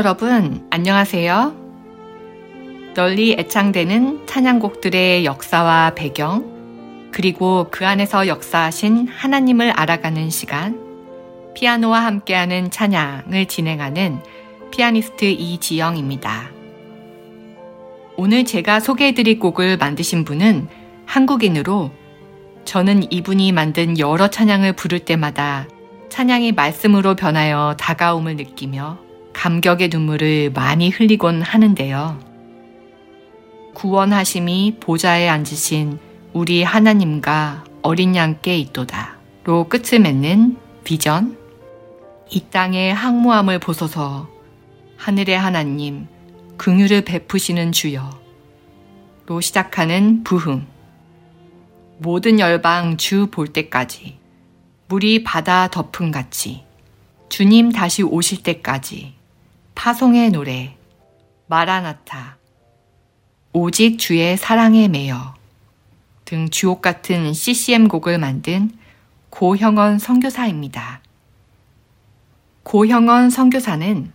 여러분, 안녕하세요. 널리 애창되는 찬양곡들의 역사와 배경, 그리고 그 안에서 역사하신 하나님을 알아가는 시간, 피아노와 함께하는 찬양을 진행하는 피아니스트 이지영입니다. 오늘 제가 소개해드릴 곡을 만드신 분은 한국인으로 저는 이분이 만든 여러 찬양을 부를 때마다 찬양이 말씀으로 변하여 다가옴을 느끼며 감격의 눈물을 많이 흘리곤 하는데요. 구원하심이 보좌에 앉으신 우리 하나님과 어린 양께 있도다로 끝을 맺는 비전. 이 땅의 항무함을 보소서 하늘의 하나님 긍휼을 베푸시는 주여 로 시작하는 부흥. 모든 열방 주 볼 때까지 물이 바다 덮음 같이 주님 다시 오실 때까지 파송의 노래, 마라나타, 오직 주의 사랑에 매여 등 주옥 같은 CCM 곡을 만든 고형원 선교사입니다. 고형원 선교사는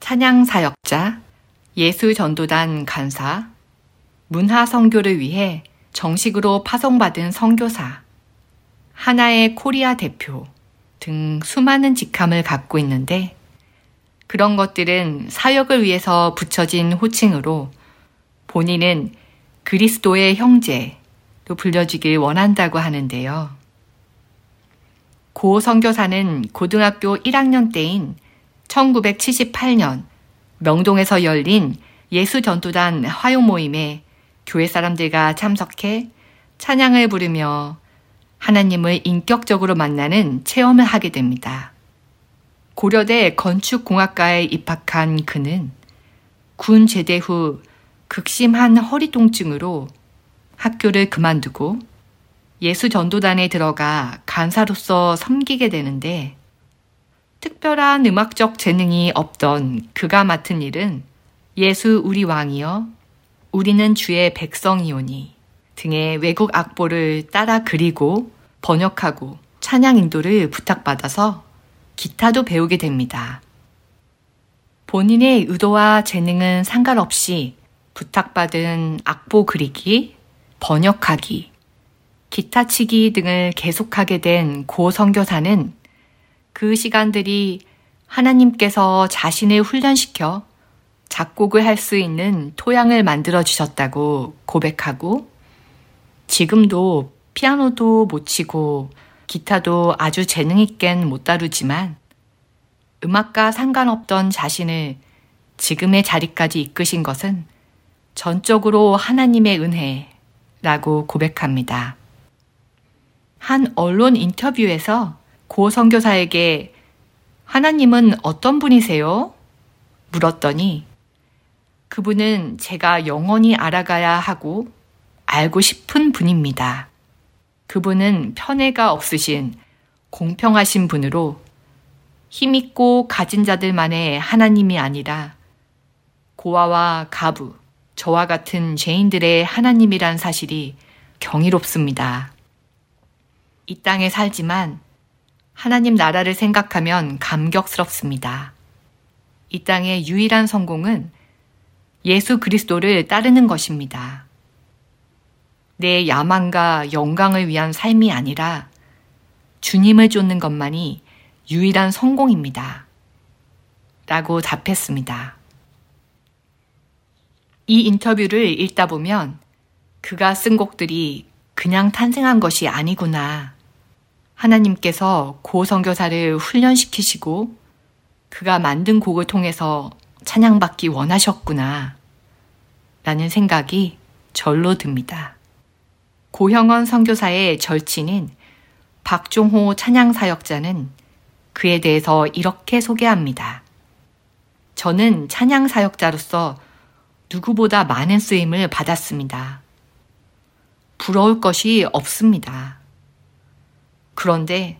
찬양 사역자, 예수 전도단 간사, 문화 선교를 위해 정식으로 파송받은 선교사, 하나의 코리아 대표 등 수많은 직함을 갖고 있는데 그런 것들은 사역을 위해서 붙여진 호칭으로 본인은 그리스도의 형제로 불려지길 원한다고 하는데요. 고 선교사는 고등학교 1학년 때인 1978년 명동에서 열린 예수 전도단 화요 모임에 교회 사람들과 참석해 찬양을 부르며 하나님을 인격적으로 만나는 체험을 하게 됩니다. 고려대 건축공학과에 입학한 그는 군 제대 후 극심한 허리 통증으로 학교를 그만두고 예수 전도단에 들어가 간사로서 섬기게 되는데 특별한 음악적 재능이 없던 그가 맡은 일은 예수 우리 왕이여 우리는 주의 백성이오니 등의 외국 악보를 따라 그리고 번역하고 찬양 인도를 부탁받아서 기타도 배우게 됩니다. 본인의 의도와 재능은 상관없이 부탁받은 악보 그리기, 번역하기, 기타 치기 등을 계속하게 된 고 선교사는 그 시간들이 하나님께서 자신을 훈련시켜 작곡을 할 수 있는 토양을 만들어 주셨다고 고백하고 지금도 피아노도 못 치고 기타도 아주 재능있겐 못 다루지만 음악과 상관없던 자신을 지금의 자리까지 이끄신 것은 전적으로 하나님의 은혜라고 고백합니다. 한 언론 인터뷰에서 고 선교사에게 하나님은 어떤 분이세요? 물었더니 그분은 제가 영원히 알아가야 하고 알고 싶은 분입니다. 그분은 편애가 없으신 공평하신 분으로 힘있고 가진 자들만의 하나님이 아니라 고아와 가부, 저와 같은 죄인들의 하나님이란 사실이 경이롭습니다. 이 땅에 살지만 하나님 나라를 생각하면 감격스럽습니다. 이 땅의 유일한 성공은 예수 그리스도를 따르는 것입니다. 내 야망과 영광을 위한 삶이 아니라 주님을 쫓는 것만이 유일한 성공입니다. 라고 답했습니다. 이 인터뷰를 읽다 보면 그가 쓴 곡들이 그냥 탄생한 것이 아니구나. 하나님께서 고 선교사를 훈련시키시고 그가 만든 곡을 통해서 찬양받기 원하셨구나. 라는 생각이 절로 듭니다. 고형원 선교사의 절친인 박종호 찬양사역자는 그에 대해서 이렇게 소개합니다. 저는 찬양사역자로서 누구보다 많은 쓰임을 받았습니다. 부러울 것이 없습니다. 그런데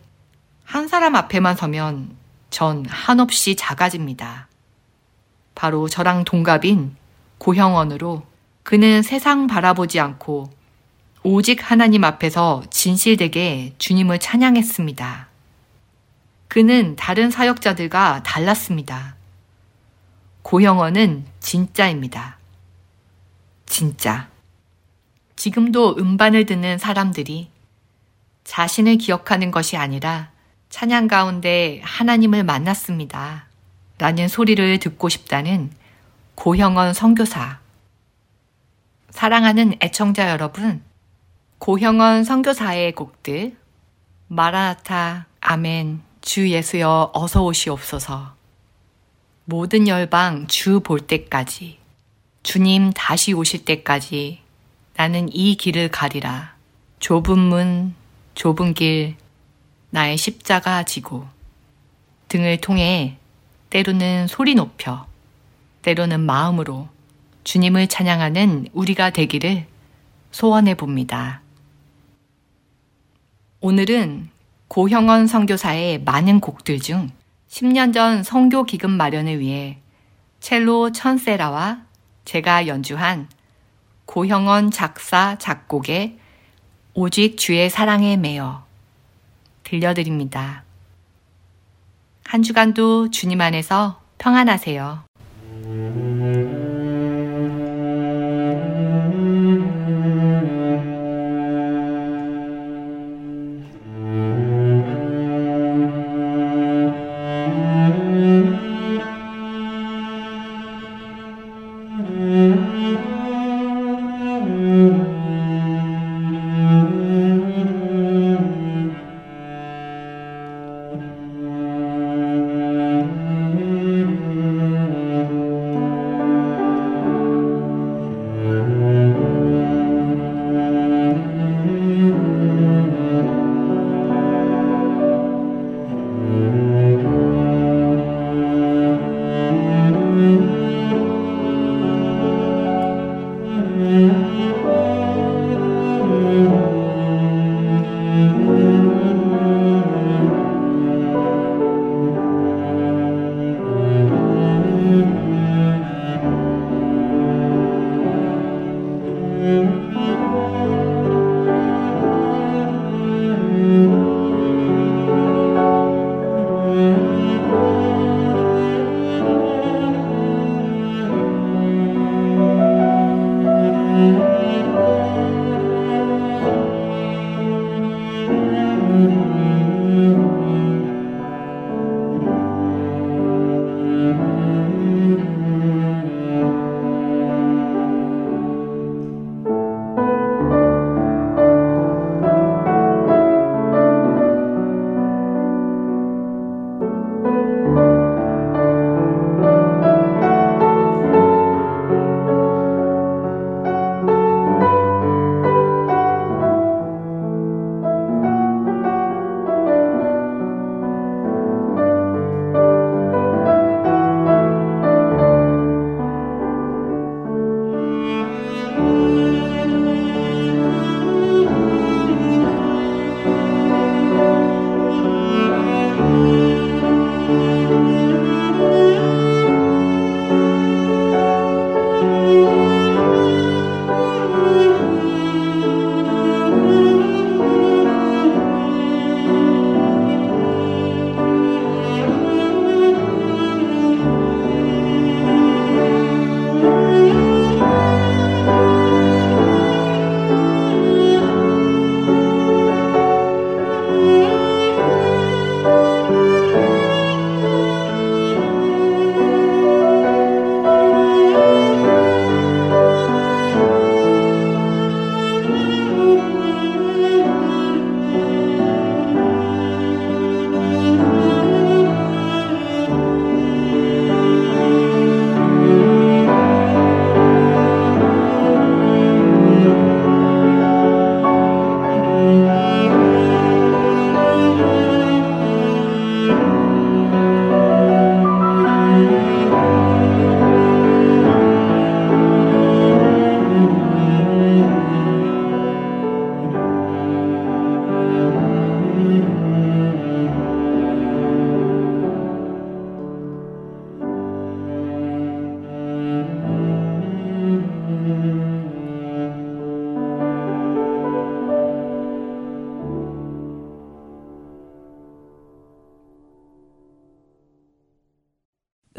한 사람 앞에만 서면 전 한없이 작아집니다. 바로 저랑 동갑인 고형원으로 그는 세상 바라보지 않고 오직 하나님 앞에서 진실되게 주님을 찬양했습니다. 그는 다른 사역자들과 달랐습니다. 고형원은 진짜입니다. 진짜. 지금도 음반을 듣는 사람들이 자신을 기억하는 것이 아니라 찬양 가운데 하나님을 만났습니다. 라는 소리를 듣고 싶다는 고형원 선교사. 사랑하는 애청자 여러분, 고형원 선교사의 곡들, 마라나타, 아멘, 주 예수여 어서 오시옵소서. 모든 열방 주 볼 때까지, 주님 다시 오실 때까지 나는 이 길을 가리라. 좁은 문, 좁은 길, 나의 십자가 지고 등을 통해 때로는 소리 높여, 때로는 마음으로 주님을 찬양하는 우리가 되기를 소원해 봅니다. 오늘은 고형원 선교사의 많은 곡들 중 10년 전 선교 기금 마련을 위해 첼로 천세라와 제가 연주한 고형원 작사 작곡의 오직 주의 사랑에 매여 들려드립니다. 한 주간도 주님 안에서 평안하세요.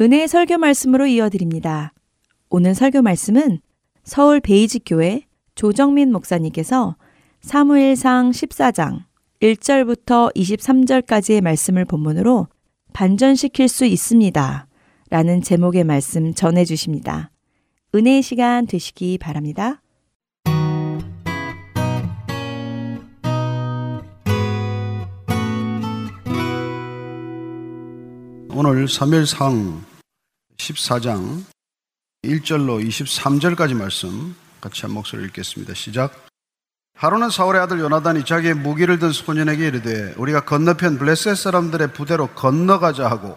은혜의 설교 말씀으로 이어드립니다. 오늘 설교 말씀은 서울 베이직교회 조정민 목사님께서 사무엘상 14장 1절부터 23절까지의 말씀을 본문으로 반전시킬 수 있습니다. 라는 제목의 말씀 전해 주십니다. 은혜의 시간 되시기 바랍니다. 오늘 3일상 14장 1절로 23절까지 말씀 같이 한 목소리 읽겠습니다. 시작. 하루는 사울의 아들 요나단이 자기의 무기를 든 소년에게 이르되 우리가 건너편 블레셋 사람들의 부대로 건너가자 하고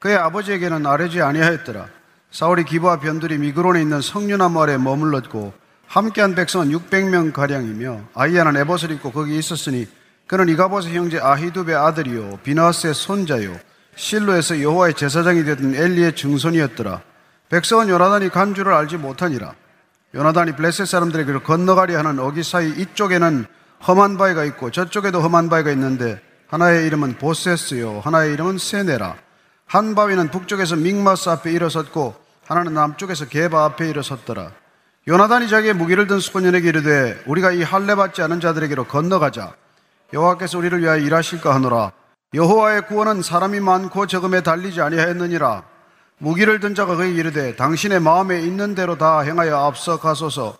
그의 아버지에게는 아뢰지 아니하였더라. 사울이 기부와 변들이 미그론에 있는 성류나무 아래 머물렀고 함께한 백성은 600명 가량이며 아이야는 에봇을 입고 거기 있었으니 그는 이가봇의 형제 아히두베 아들이요 비나스의 손자요 실로에서 여호와의 제사장이 되던 엘리의 증손이었더라. 백성은 요나단이 간 줄을 알지 못하니라. 요나단이 블레셋 사람들에게 건너가려 하는 어기 사이 이쪽에는 험한 바위가 있고 저쪽에도 험한 바위가 있는데 하나의 이름은 보세스요 하나의 이름은 세네라. 한 바위는 북쪽에서 믹마스 앞에 일어섰고 하나는 남쪽에서 게바 앞에 일어섰더라. 요나단이 자기의 무기를 든 소년에게 이르되 우리가 이 할례 받지 않은 자들에게로 건너가자. 여호와께서 우리를 위하여 일하실까 하노라. 여호와의 구원은 사람이 많고 적음에 달리지 아니하였느니라. 무기를 든 자가 그에게 이르되 당신의 마음에 있는 대로 다 행하여 앞서 가소서.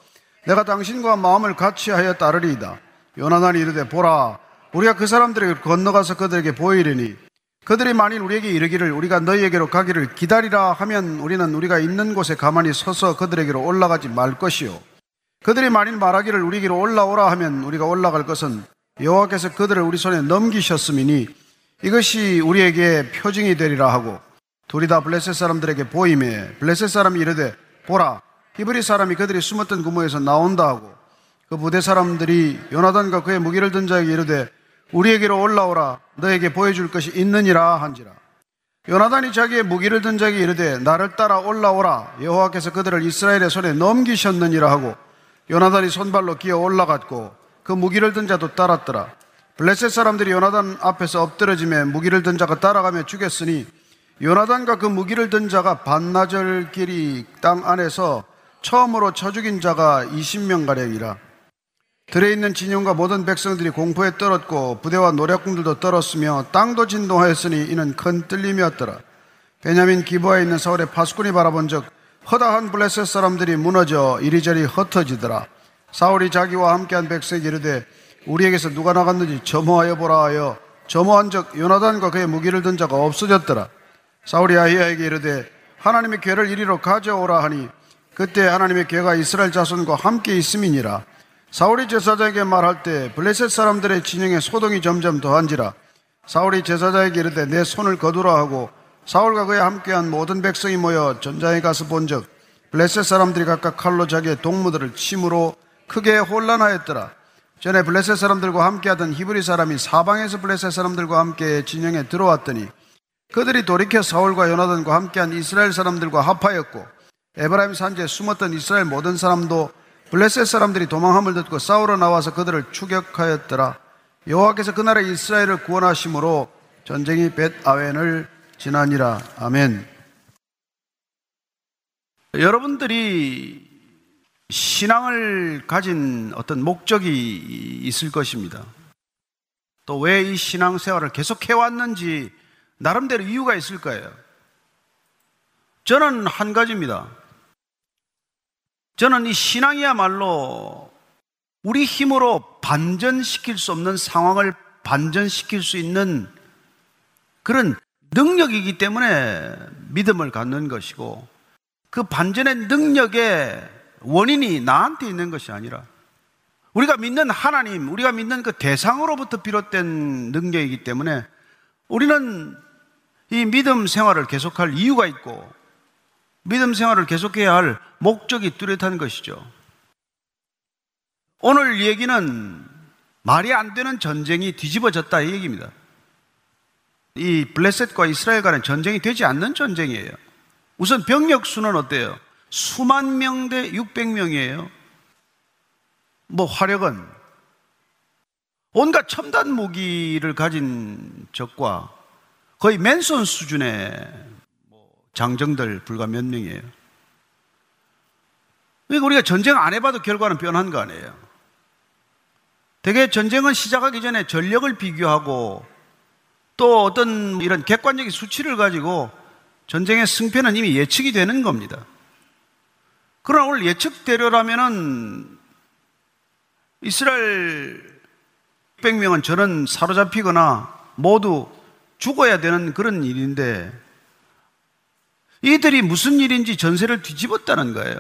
내가 당신과 마음을 같이 하여 따르리이다. 요나단이 이르되 보라 우리가 그 사람들에게 건너가서 그들에게 보이리니 그들이 만일 우리에게 이르기를 우리가 너희에게로 가기를 기다리라 하면 우리는 우리가 있는 곳에 가만히 서서 그들에게로 올라가지 말 것이요 그들이 만일 말하기를 우리에게로 올라오라 하면 우리가 올라갈 것은 여호와께서 그들을 우리 손에 넘기셨음이니 이것이 우리에게 표징이 되리라 하고 둘이 다 블레셋 사람들에게 보임에 블레셋 사람이 이르되 보라 히브리 사람이 그들이 숨었던 구멍에서 나온다 하고 그 부대 사람들이 요나단과 그의 무기를 든 자에게 이르되 우리에게로 올라오라. 너에게 보여줄 것이 있느니라 한지라. 요나단이 자기의 무기를 든 자에게 이르되 나를 따라 올라오라. 여호와께서 그들을 이스라엘의 손에 넘기셨느니라 하고 요나단이 손발로 기어 올라갔고 그 무기를 든 자도 따랐더라 블레셋 사람들이 요나단 앞에서 엎드러짐에 무기를 든 자가 따라가며 죽였으니 요나단과 그 무기를 든 자가 반나절 길이 땅 안에서 처음으로 쳐 죽인 자가 20명 가량이라 들에 있는 진영과 모든 백성들이 공포에 떨었고 부대와 노략군들도 떨었으며 땅도 진동하였으니 이는 큰 뜰림이었더라. 베냐민 기부하에 있는 서울의 파수꾼이 바라본 적 허다한 블레셋 사람들이 무너져 이리저리 흩어지더라. 사울이 자기와 함께한 백성에게 이르되 우리에게서 누가 나갔는지 점호하여 보라 하여 점호한 적 요나단과 그의 무기를 든 자가 없어졌더라. 사울이 아히야에게 이르되 하나님의 괴를 이리로 가져오라 하니 그때 하나님의 괴가 이스라엘 자손과 함께 있음이니라. 사울이 제사장에게 말할 때 블레셋 사람들의 진영에 소동이 점점 더한지라 사울이 제사장에게 이르되 내 손을 거두라 하고 사울과 그에 함께한 모든 백성이 모여 전장에 가서 본적 블레셋 사람들이 각각 칼로 자기의 동무들을 침으로 크게 혼란하였더라 전에 블레셋 사람들과 함께하던 히브리 사람이 사방에서 블레셋 사람들과 함께 진영에 들어왔더니 그들이 돌이켜 사울과 요나단과 함께한 이스라엘 사람들과 합하였고 에브라임 산지에 숨었던 이스라엘 모든 사람도 블레셋 사람들이 도망함을 듣고 싸우러 나와서 그들을 추격하였더라. 여호와께서 그날에 이스라엘을 구원하심으로 전쟁이 벳 아웬을 지나니라. 아멘. 여러분들이 신앙을 가진 어떤 목적이 있을 것입니다. 또 왜 이 신앙 생활을 계속 해왔는지 나름대로 이유가 있을 거예요. 저는 한 가지입니다. 저는 이 신앙이야말로 우리 힘으로 반전시킬 수 없는 상황을 반전시킬 수 있는 그런 능력이기 때문에 믿음을 갖는 것이고 그 반전의 능력의 원인이 나한테 있는 것이 아니라 우리가 믿는 하나님, 우리가 믿는 그 대상으로부터 비롯된 능력이기 때문에 우리는 이 믿음 생활을 계속할 이유가 있고 믿음 생활을 계속해야 할 목적이 뚜렷한 것이죠. 오늘 얘기는 말이 안 되는 전쟁이 뒤집어졌다 이 얘기입니다. 이 블레셋과 이스라엘 간의 전쟁이 되지 않는 전쟁이에요. 우선 병력 수는 어때요? 수만 명 대 600명이에요. 뭐 화력은 온갖 첨단 무기를 가진 적과 거의 맨손 수준의 장정들 불과 몇 명이에요. 그러니까 우리가 전쟁 안 해봐도 결과는 뻔한 거 아니에요. 대개 전쟁은 시작하기 전에 전력을 비교하고 또 어떤 이런 객관적인 수치를 가지고 전쟁의 승패는 이미 예측이 되는 겁니다. 그러나 오늘 예측대로라면은 이스라엘 600명은 저는 사로잡히거나 모두 죽어야 되는 그런 일인데 이들이 무슨 일인지 전세를 뒤집었다는 거예요.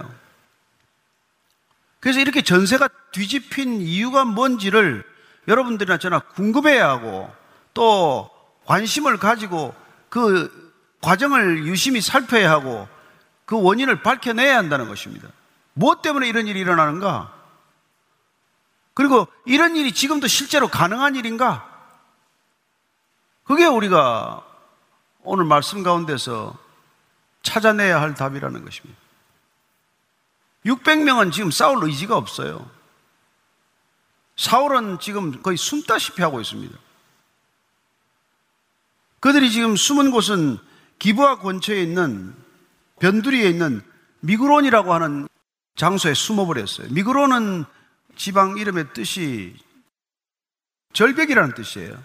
그래서 이렇게 전세가 뒤집힌 이유가 뭔지를 여러분들이나 저나 궁금해야 하고 또 관심을 가지고 그 과정을 유심히 살펴야 하고 그 원인을 밝혀내야 한다는 것입니다. 무엇 때문에 이런 일이 일어나는가? 그리고 이런 일이 지금도 실제로 가능한 일인가? 그게 우리가 오늘 말씀 가운데서 찾아내야 할 답이라는 것입니다. 600명은 지금 싸울 의지가 없어요. 사울은 지금 거의 숨다시피 하고 있습니다. 그들이 지금 숨은 곳은 기부와 근처에 있는 변두리에 있는 미그론이라고 하는 장소에 숨어버렸어요. 미그론은 지방 이름의 뜻이 절벽이라는 뜻이에요.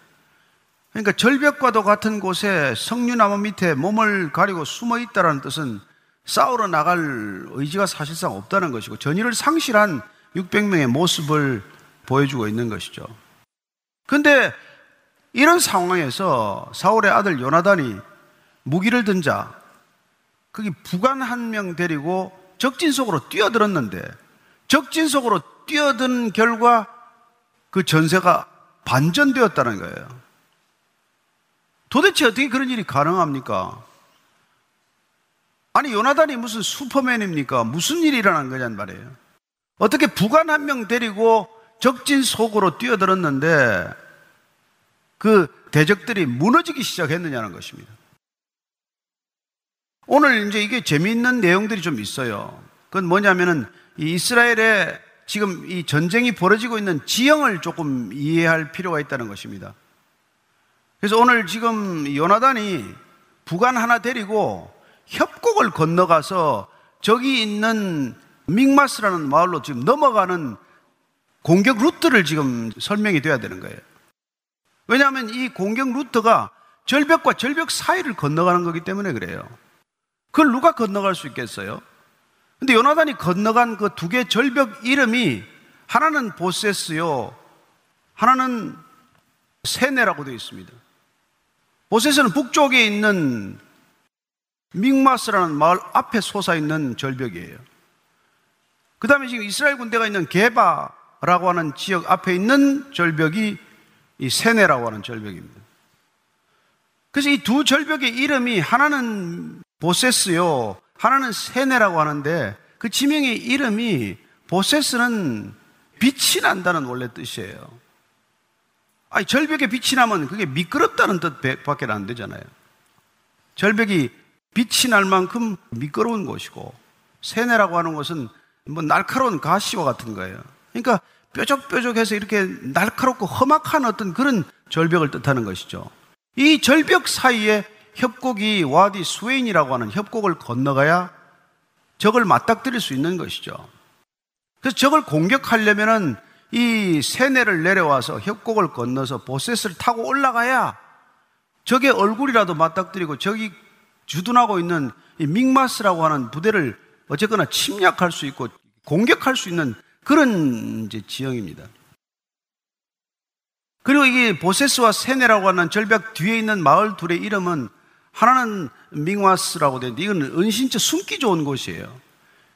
그러니까 절벽과도 같은 곳에 석류나무 밑에 몸을 가리고 숨어 있다는 뜻은 싸우러 나갈 의지가 사실상 없다는 것이고 전의를 상실한 600명의 모습을 보여주고 있는 것이죠. 근데 이런 상황에서 사울의 아들 요나단이 무기를 든 자, 거기 부관 한 명 데리고 적진 속으로 뛰어들었는데 적진 속으로 뛰어든 결과 그 전세가 반전되었다는 거예요. 도대체 어떻게 그런 일이 가능합니까? 아니, 요나단이 무슨 슈퍼맨입니까? 무슨 일이 일어난 거냔 말이에요. 어떻게 부관 한 명 데리고 적진 속으로 뛰어들었는데 그 대적들이 무너지기 시작했느냐는 것입니다. 오늘 이제 이게 재미있는 내용들이 좀 있어요. 그건 뭐냐면은 이 이스라엘에 지금 이 전쟁이 벌어지고 있는 지형을 조금 이해할 필요가 있다는 것입니다. 그래서 오늘 지금 요나단이 부관 하나 데리고 협곡을 건너가서 저기 있는 믹마스라는 마을로 지금 넘어가는 공격 루트를 지금 설명이 돼야 되는 거예요. 왜냐하면 이 공격 루트가 절벽과 절벽 사이를 건너가는 거기 때문에 그래요. 그걸 누가 건너갈 수 있겠어요? 근데 요나단이 건너간 그 두 개 절벽 이름이 하나는 보세스요, 하나는 세네라고 되어 있습니다. 보세스는 북쪽에 있는 믹마스라는 마을 앞에 솟아 있는 절벽이에요. 그 다음에 지금 이스라엘 군대가 있는 게바라고 하는 지역 앞에 있는 절벽이 이 세네라고 하는 절벽입니다. 그래서 이 두 절벽의 이름이 하나는 보세스요. 하나는 세네라고 하는데 그 지명의 이름이 보세스는 빛이 난다는 원래 뜻이에요. 아니, 절벽에 빛이 나면 그게 미끄럽다는 뜻밖에 안 되잖아요. 절벽이 빛이 날 만큼 미끄러운 곳이고 세네라고 하는 것은 뭐 날카로운 가시와 같은 거예요. 그러니까 뾰족뾰족해서 이렇게 날카롭고 험악한 어떤 그런 절벽을 뜻하는 것이죠. 이 절벽 사이에 협곡이 와디 스웨인이라고 하는 협곡을 건너가야 적을 맞닥뜨릴 수 있는 것이죠. 그래서 적을 공격하려면은 이 세네를 내려와서 협곡을 건너서 보셋을 타고 올라가야 적의 얼굴이라도 맞닥뜨리고 적이 주둔하고 있는 이 믹마스라고 하는 부대를 어쨌거나 침략할 수 있고 공격할 수 있는 그런 이제 지형입니다. 그리고 이게 보세스와 세네라고 하는 절벽 뒤에 있는 마을 둘의 이름은 하나는 밍와스라고 되는데 이건 은신처 숨기 좋은 곳이에요.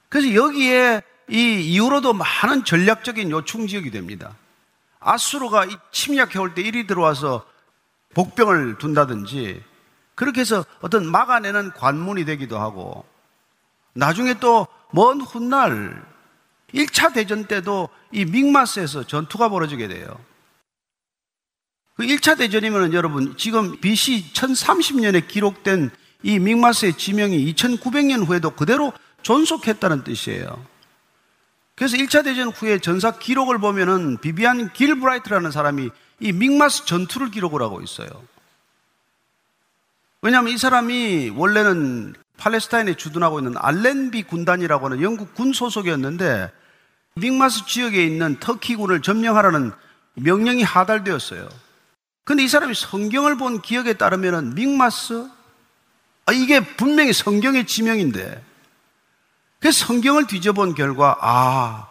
그래서 여기에 이 이후로도 많은 전략적인 요충 지역이 됩니다. 아수르가 침략해 올 때 이리 들어와서 복병을 둔다든지 그렇게 해서 어떤 막아내는 관문이 되기도 하고 나중에 또 먼 훗날 1차 대전 때도 이 믹마스에서 전투가 벌어지게 돼요. 그 1차 대전이면 여러분 지금 BC 1030년에 기록된 이 믹마스의 지명이 2900년 후에도 그대로 존속했다는 뜻이에요. 그래서 1차 대전 후에 전사 기록을 보면은 비비안 길브라이트라는 사람이 이 믹마스 전투를 기록을 하고 있어요. 왜냐하면 이 사람이 원래는 팔레스타인에 주둔하고 있는 알렌비 군단이라고 하는 영국 군 소속이었는데 믹마스 지역에 있는 터키군을 점령하라는 명령이 하달되었어요. 근데 이 사람이 성경을 본 기억에 따르면 믹마스 아, 이게 분명히 성경의 지명인데 그 성경을 뒤져본 결과 아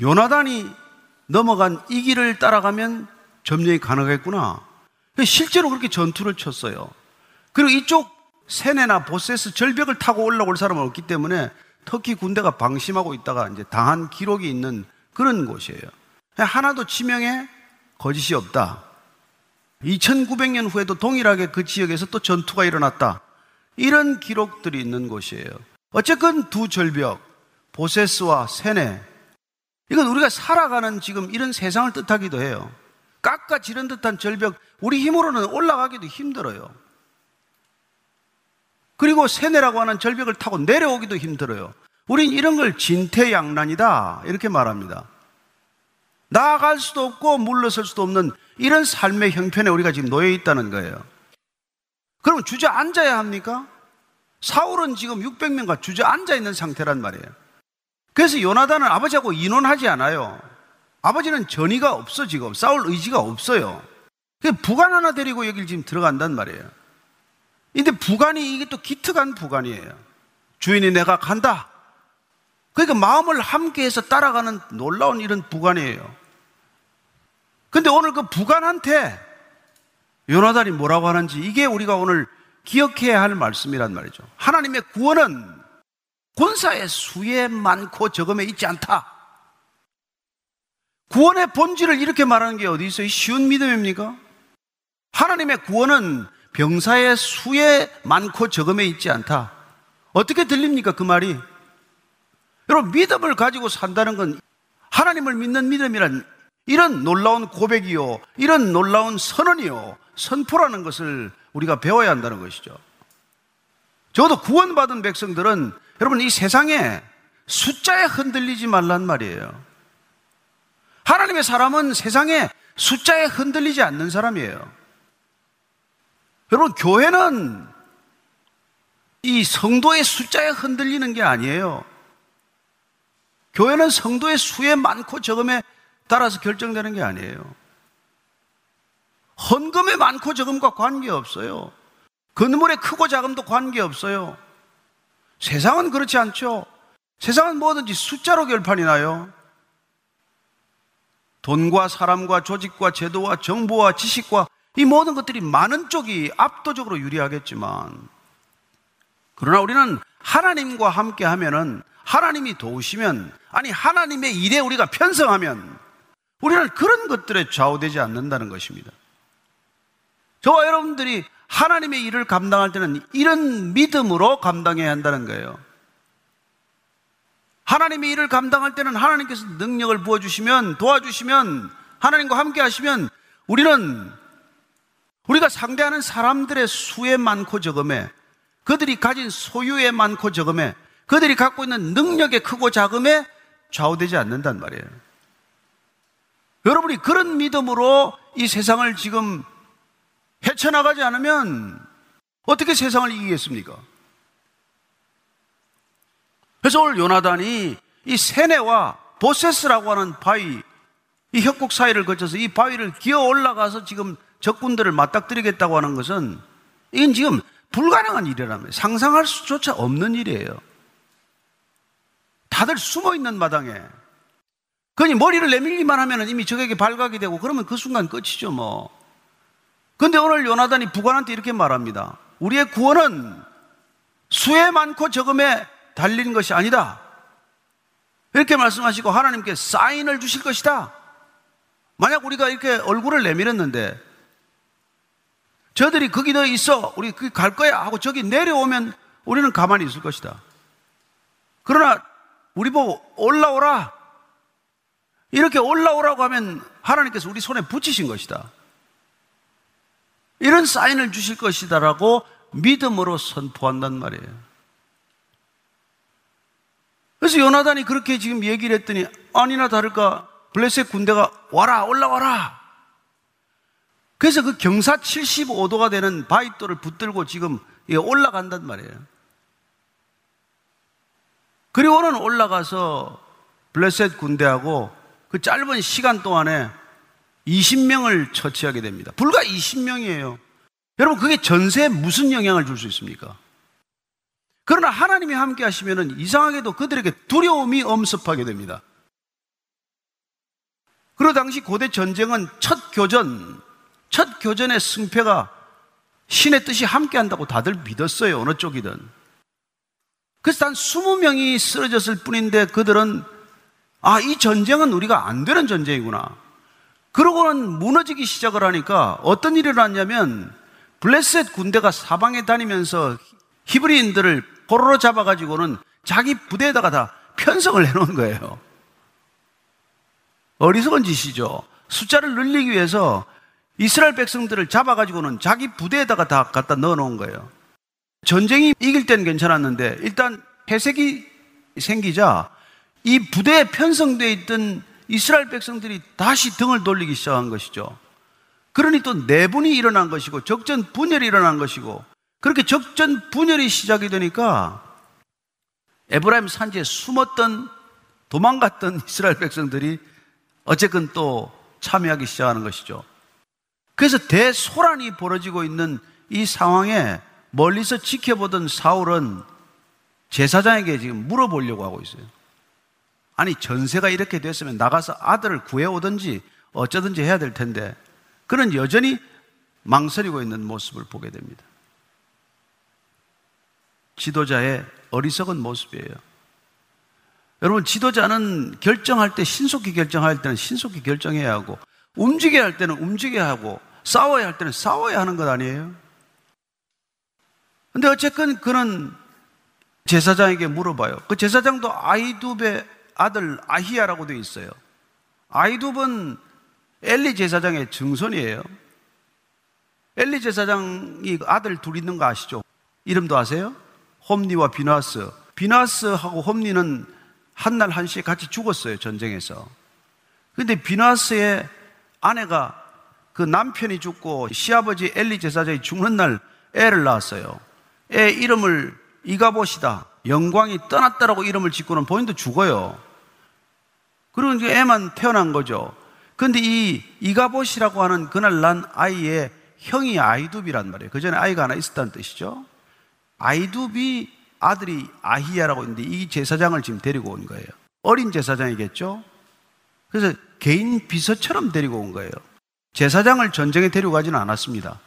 요나단이 넘어간 이 길을 따라가면 점령이 가능하겠구나. 실제로 그렇게 전투를 쳤어요. 그리고 이쪽 세네나 보세스 절벽을 타고 올라올 사람은 없기 때문에 터키 군대가 방심하고 있다가 이제 당한 기록이 있는 그런 곳이에요. 하나도 지명에 거짓이 없다. 2900년 후에도 동일하게 그 지역에서 또 전투가 일어났다. 이런 기록들이 있는 곳이에요. 어쨌건 두 절벽, 보세스와 세네. 이건 우리가 살아가는 지금 이런 세상을 뜻하기도 해요. 깎아 지른 듯한 절벽, 우리 힘으로는 올라가기도 힘들어요. 그리고 세네라고 하는 절벽을 타고 내려오기도 힘들어요. 우린 이런 걸 진퇴양난이다. 이렇게 말합니다. 나아갈 수도 없고 물러설 수도 없는 이런 삶의 형편에 우리가 지금 놓여 있다는 거예요. 그럼 주저앉아야 합니까? 사울은 지금 600명과 주저앉아 있는 상태란 말이에요. 그래서 요나단은 아버지하고 인원하지 않아요. 아버지는 전의가 없어 지금 싸울 의지가 없어요. 그 부관 하나 데리고 여길 지금 들어간단 말이에요. 근데 부관이 이게 또 기특한 부관이에요. 주인이 내가 간다. 그러니까 마음을 함께해서 따라가는 놀라운 이런 부관이에요. 근데 오늘 그 부관한테 요나단이 뭐라고 하는지 이게 우리가 오늘 기억해야 할 말씀이란 말이죠. 하나님의 구원은 군사의 수에 많고 적음에 있지 않다. 구원의 본질을 이렇게 말하는 게 어디 있어요? 쉬운 믿음입니까? 하나님의 구원은 병사의 수에 많고 적음에 있지 않다. 어떻게 들립니까? 그 말이. 여러분, 믿음을 가지고 산다는 건 하나님을 믿는 믿음이란 이런 놀라운 고백이요. 이런 놀라운 선언이요. 선포라는 것을 우리가 배워야 한다는 것이죠. 적어도 구원받은 백성들은 여러분 이 세상에 숫자에 흔들리지 말란 말이에요. 하나님의 사람은 세상에 숫자에 흔들리지 않는 사람이에요. 여러분, 교회는 이 성도의 숫자에 흔들리는 게 아니에요. 교회는 성도의 수에 많고 적음에 따라서 결정되는 게 아니에요. 헌금에 많고 적음과 관계없어요. 건물의 크고 작음도 관계없어요. 세상은 그렇지 않죠. 세상은 뭐든지 숫자로 결판이 나요. 돈과 사람과 조직과 제도와 정보와 지식과 이 모든 것들이 많은 쪽이 압도적으로 유리하겠지만 그러나 우리는 하나님과 함께 하면은 하나님이 도우시면 아니 하나님의 일에 우리가 편성하면 우리는 그런 것들에 좌우되지 않는다는 것입니다. 저와 여러분들이 하나님의 일을 감당할 때는 이런 믿음으로 감당해야 한다는 거예요. 하나님의 일을 감당할 때는 하나님께서 능력을 부어주시면 도와주시면 하나님과 함께 하시면 우리는 우리가 상대하는 사람들의 수에 많고 적음에 그들이 가진 소유에 많고 적음에 그들이 갖고 있는 능력의 크고 작음에 좌우되지 않는단 말이에요. 여러분이 그런 믿음으로 이 세상을 지금 헤쳐나가지 않으면 어떻게 세상을 이기겠습니까? 그래서 오늘 요나단이 이 세네와 보세스라고 하는 바위, 이 협곡 사이를 거쳐서 이 바위를 기어 올라가서 지금 적군들을 맞닥뜨리겠다고 하는 것은 이건 지금 불가능한 일이라면 상상할 수조차 없는 일이에요. 다들 숨어 있는 마당에 그니 머리를 내밀기만 하면 이미 적에게 발각이 되고 그러면 그 순간 끝이죠 뭐. 근데 오늘 요나단이 부관한테 이렇게 말합니다. 우리의 구원은 수에 많고 적음에 달린 것이 아니다. 이렇게 말씀하시고 하나님께 사인을 주실 것이다. 만약 우리가 이렇게 얼굴을 내밀었는데 저들이 거기 더 있어. 우리 갈 거야. 하고 저기 내려오면 우리는 가만히 있을 것이다. 그러나 우리 보고 올라오라. 이렇게 올라오라고 하면 하나님께서 우리 손에 붙이신 것이다. 이런 사인을 주실 것이다라고 믿음으로 선포한단 말이에요. 그래서 요나단이 그렇게 지금 얘기를 했더니 아니나 다를까 블레셋 군대가 와라 올라와라 그래서 그 경사 75도가 되는 바위돌을 붙들고 지금 올라간단 말이에요. 그리고는 올라가서 블레셋 군대하고 그 짧은 시간 동안에 20명을 처치하게 됩니다. 불과 20명이에요. 여러분, 그게 전세에 무슨 영향을 줄 수 있습니까? 그러나 하나님이 함께 하시면 이상하게도 그들에게 두려움이 엄습하게 됩니다. 그리고 당시 고대 전쟁은 첫 교전, 첫 교전의 승패가 신의 뜻이 함께 한다고 다들 믿었어요. 어느 쪽이든. 그래서 단 20명이 쓰러졌을 뿐인데 그들은 아, 이 전쟁은 우리가 안 되는 전쟁이구나. 그러고는 무너지기 시작을 하니까 어떤 일이 일어났냐면 블레셋 군대가 사방에 다니면서 히브리인들을 포로로 잡아가지고는 자기 부대에다가 다 편성을 해놓은 거예요. 어리석은 짓이죠. 숫자를 늘리기 위해서 이스라엘 백성들을 잡아가지고는 자기 부대에다가 다 갖다 넣어놓은 거예요. 전쟁이 이길 땐 괜찮았는데 일단 해색이 생기자 이 부대에 편성되어 있던 이스라엘 백성들이 다시 등을 돌리기 시작한 것이죠. 그러니 또 내분이 일어난 것이고 적전 분열이 일어난 것이고 그렇게 적전 분열이 시작이 되니까 에브라임 산지에 숨었던 도망갔던 이스라엘 백성들이 어쨌건 또 참여하기 시작하는 것이죠. 그래서 대소란이 벌어지고 있는 이 상황에 멀리서 지켜보던 사울은 제사장에게 지금 물어보려고 하고 있어요. 아니, 전세가 이렇게 됐으면 나가서 아들을 구해오든지 어쩌든지 해야 될 텐데, 그는 여전히 망설이고 있는 모습을 보게 됩니다. 지도자의 어리석은 모습이에요. 여러분, 지도자는 결정할 때 신속히 결정할 때는 신속히 결정해야 하고, 움직여야 할 때는 움직여야 하고, 싸워야 할 때는 싸워야 하는 것 아니에요? 근데 어쨌든 그는 제사장에게 물어봐요. 그 제사장도 아이두베 아들 아히야라고 되어 있어요. 아이둡은 엘리 제사장의 증손이에요. 엘리 제사장이 아들 둘 있는 거 아시죠? 이름도 아세요? 홈니와 비나스. 비나스하고 홈니는 한날 한시에 같이 죽었어요, 전쟁에서. 근데 비나스의 아내가 그 남편이 죽고 시아버지 엘리 제사장이 죽는 날 애를 낳았어요. 애 이름을 이가봇이다. 영광이 떠났다라고 이름을 짓고는 본인도 죽어요. 그리고 애만 태어난 거죠. 근데 이 이가봇이라고 하는 그날 난 아이의 형이 아이둡이란 말이에요. 그 전에 아이가 하나 있었다는 뜻이죠. 아이둡이 아들이 아히야라고 있는데 이 제사장을 지금 데리고 온 거예요. 어린 제사장이겠죠? 그래서 개인 비서처럼 데리고 온 거예요. 제사장을 전쟁에 데리고 가지는 않았습니다.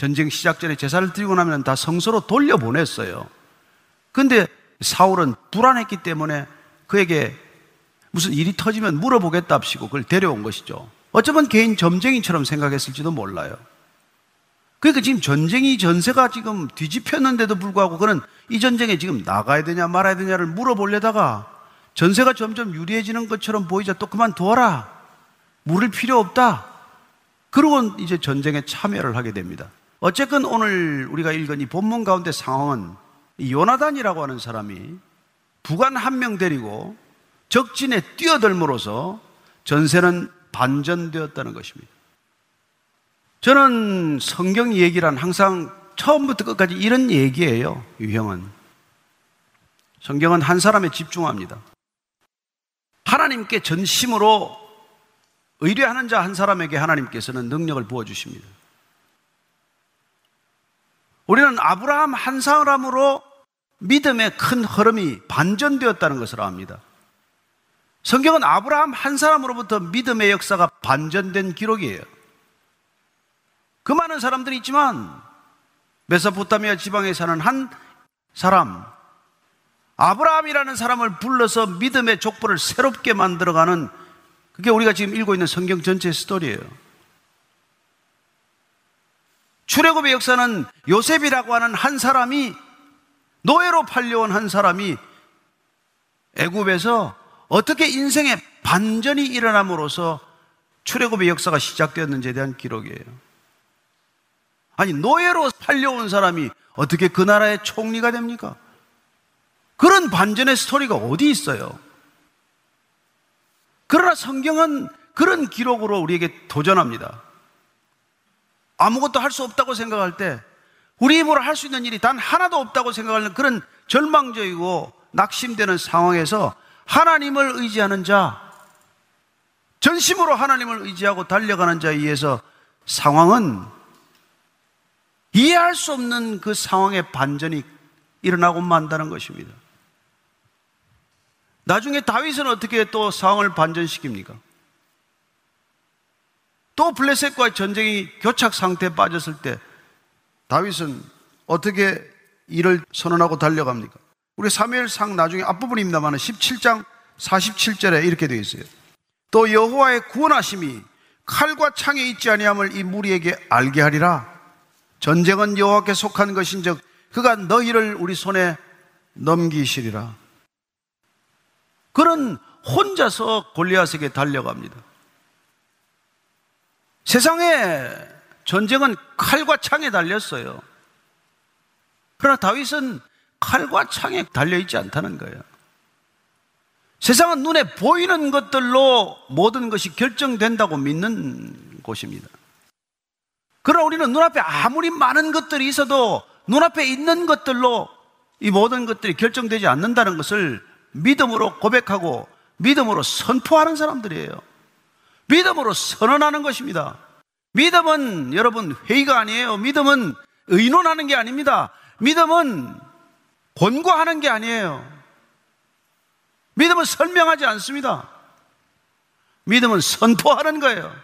전쟁 시작 전에 제사를 드리고 나면 다 성소로 돌려보냈어요. 근데 사울은 불안했기 때문에 그에게 무슨 일이 터지면 물어보겠다 합시고 그걸 데려온 것이죠. 어쩌면 개인 점쟁이처럼 생각했을지도 몰라요. 그러니까 지금 전쟁이 전세가 지금 뒤집혔는데도 불구하고 그는 이 전쟁에 지금 나가야 되냐 말아야 되냐를 물어보려다가 전세가 점점 유리해지는 것처럼 보이자 또 그만둬라. 물을 필요 없다. 그러고 이제 전쟁에 참여를 하게 됩니다. 어쨌건 오늘 우리가 읽은 이 본문 가운데 상황은 요나단이라고 하는 사람이 부관 한 명 데리고 적진에 뛰어들므로써 전세는 반전되었다는 것입니다. 저는 성경 얘기란 항상 처음부터 끝까지 이런 얘기예요, 유형은. 성경은 한 사람에 집중합니다. 하나님께 전심으로 의뢰하는 자 한 사람에게 하나님께서는 능력을 부어주십니다. 우리는 아브라함 한 사람으로 믿음의 큰 흐름이 반전되었다는 것을 압니다. 성경은 아브라함 한 사람으로부터 믿음의 역사가 반전된 기록이에요. 그 많은 사람들이 있지만 메소포타미아 지방에 사는 한 사람 아브라함이라는 사람을 불러서 믿음의 족보를 새롭게 만들어가는 그게 우리가 지금 읽고 있는 성경 전체 스토리예요. 출애굽의 역사는 요셉이라고 하는 한 사람이 노예로 팔려온 한 사람이 애굽에서 어떻게 인생의 반전이 일어남으로써 출애굽의 역사가 시작되었는지에 대한 기록이에요. 아니 노예로 팔려온 사람이 어떻게 그 나라의 총리가 됩니까? 그런 반전의 스토리가 어디 있어요? 그러나 성경은 그런 기록으로 우리에게 도전합니다. 아무것도 할 수 없다고 생각할 때 우리 힘으로 할 수 있는 일이 단 하나도 없다고 생각하는 그런 절망적이고 낙심되는 상황에서 하나님을 의지하는 자, 전심으로 하나님을 의지하고 달려가는 자에 의해서 상황은 이해할 수 없는 그 상황의 반전이 일어나고 만다는 것입니다. 나중에 다윗은 어떻게 또 상황을 반전시킵니까? 또 블레셋과의 전쟁이 교착 상태에 빠졌을 때 다윗은 어떻게 이를 선언하고 달려갑니까? 우리 사무엘상 나중에 앞부분입니다만 17장 47절에 이렇게 되어 있어요. 또 여호와의 구원하심이 칼과 창에 있지 아니함을 이 무리에게 알게 하리라. 전쟁은 여호와께 속한 것인즉 그가 너희를 우리 손에 넘기시리라. 그는 혼자서 골리앗에게 달려갑니다. 세상에 전쟁은 칼과 창에 달렸어요. 그러나 다윗은 칼과 창에 달려있지 않다는 거예요. 세상은 눈에 보이는 것들로 모든 것이 결정된다고 믿는 곳입니다. 그러나 우리는 눈앞에 아무리 많은 것들이 있어도 눈앞에 있는 것들로 이 모든 것들이 결정되지 않는다는 것을 믿음으로 고백하고 믿음으로 선포하는 사람들이에요. 믿음으로 선언하는 것입니다. 믿음은 여러분 회의가 아니에요. 믿음은 의논하는 게 아닙니다. 믿음은 권고하는 게 아니에요. 믿음은 설명하지 않습니다. 믿음은 선포하는 거예요.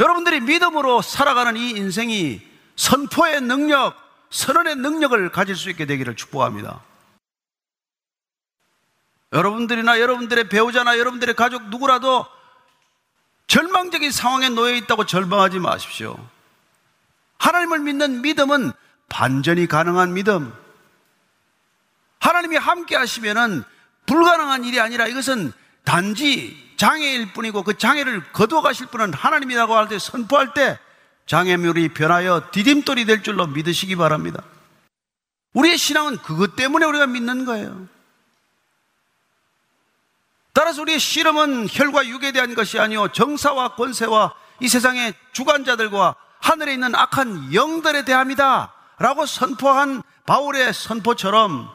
여러분들이 믿음으로 살아가는 이 인생이 선포의 능력, 선언의 능력을 가질 수 있게 되기를 축복합니다. 여러분들이나 여러분들의 배우자나 여러분들의 가족 누구라도 절망적인 상황에 놓여 있다고 절망하지 마십시오. 하나님을 믿는 믿음은 반전이 가능한 믿음. 하나님이 함께 하시면은 불가능한 일이 아니라 이것은 단지 장애일 뿐이고 그 장애를 거두어 가실 분은 하나님이라고 할 때 선포할 때 장애물이 변하여 디딤돌이 될 줄로 믿으시기 바랍니다. 우리의 신앙은 그것 때문에 우리가 믿는 거예요. 따라서 우리의 씨름은 혈과 육에 대한 것이 아니요 정사와 권세와 이 세상의 주관자들과 하늘에 있는 악한 영들에 대함이다 라고 선포한 바울의 선포처럼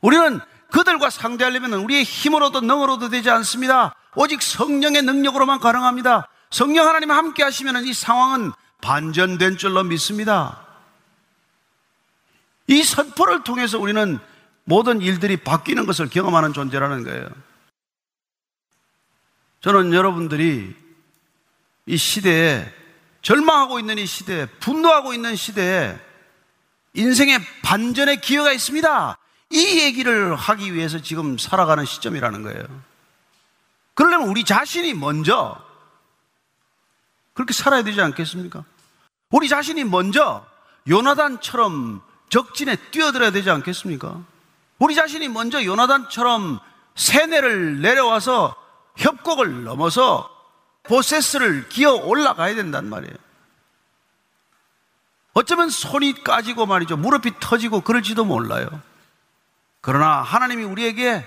우리는 그들과 상대하려면 우리의 힘으로도 능으로도 되지 않습니다. 오직 성령의 능력으로만 가능합니다. 성령 하나님 함께 하시면 이 상황은 반전된 줄로 믿습니다. 이 선포를 통해서 우리는 모든 일들이 바뀌는 것을 경험하는 존재라는 거예요. 저는 여러분들이 이 시대에 절망하고 있는 이 시대에 분노하고 있는 시대에 인생의 반전의 기회가 있습니다. 이 얘기를 하기 위해서 지금 살아가는 시점이라는 거예요. 그러려면 우리 자신이 먼저 그렇게 살아야 되지 않겠습니까? 우리 자신이 먼저 요나단처럼 적진에 뛰어들어야 되지 않겠습니까? 우리 자신이 먼저 요나단처럼 세뇌를 내려와서 협곡을 넘어서 보세스를 기어 올라가야 된단 말이에요. 어쩌면 손이 까지고 말이죠. 무릎이 터지고 그럴지도 몰라요. 그러나 하나님이 우리에게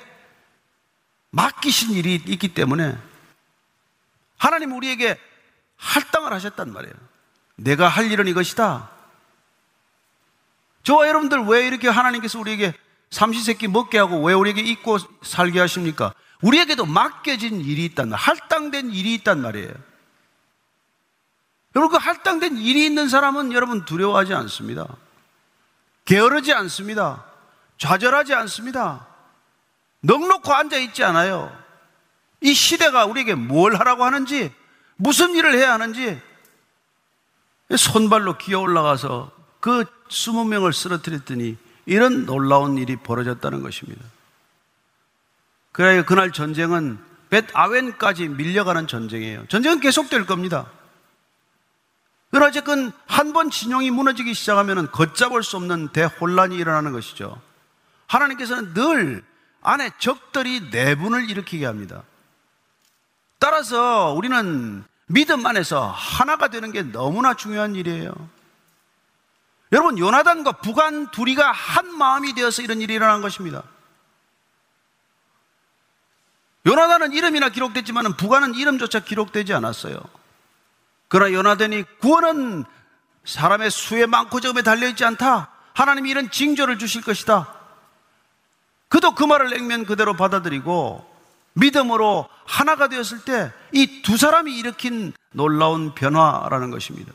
맡기신 일이 있기 때문에 하나님 우리에게 할당을 하셨단 말이에요. 내가 할 일은 이것이다. 저와 여러분들 왜 이렇게 하나님께서 우리에게 삼시세끼 먹게 하고 왜 우리에게 입고 살게 하십니까? 우리에게도 맡겨진 일이 있단 말, 할당된 일이 있단 말이에요. 여러분, 그 할당된 일이 있는 사람은 여러분 두려워하지 않습니다. 게으르지 않습니다. 좌절하지 않습니다. 넉넉고 앉아 있지 않아요. 이 시대가 우리에게 뭘 하라고 하는지, 무슨 일을 해야 하는지, 손발로 기어 올라가서 그 20명을 쓰러뜨렸더니 이런 놀라운 일이 벌어졌다는 것입니다. 그래야 그날 전쟁은 벳 아웬까지 밀려가는 전쟁이에요. 전쟁은 계속될 겁니다. 그러나 어쨌건 한 번 진영이 무너지기 시작하면 걷잡을 수 없는 대혼란이 일어나는 것이죠. 하나님께서는 늘 안에 적들이 내분을 일으키게 합니다. 따라서 우리는 믿음 안에서 하나가 되는 게 너무나 중요한 일이에요. 여러분, 요나단과 부관 둘이가 한 마음이 되어서 이런 일이 일어난 것입니다. 요나단은 이름이나 기록됐지만 부관은 이름조차 기록되지 않았어요. 그러나 요나단이 구원은 사람의 수에 많고 적음에 달려있지 않다. 하나님이 이런 징조를 주실 것이다. 그도 그 말을 냉면 그대로 받아들이고 믿음으로 하나가 되었을 때 이 두 사람이 일으킨 놀라운 변화라는 것입니다.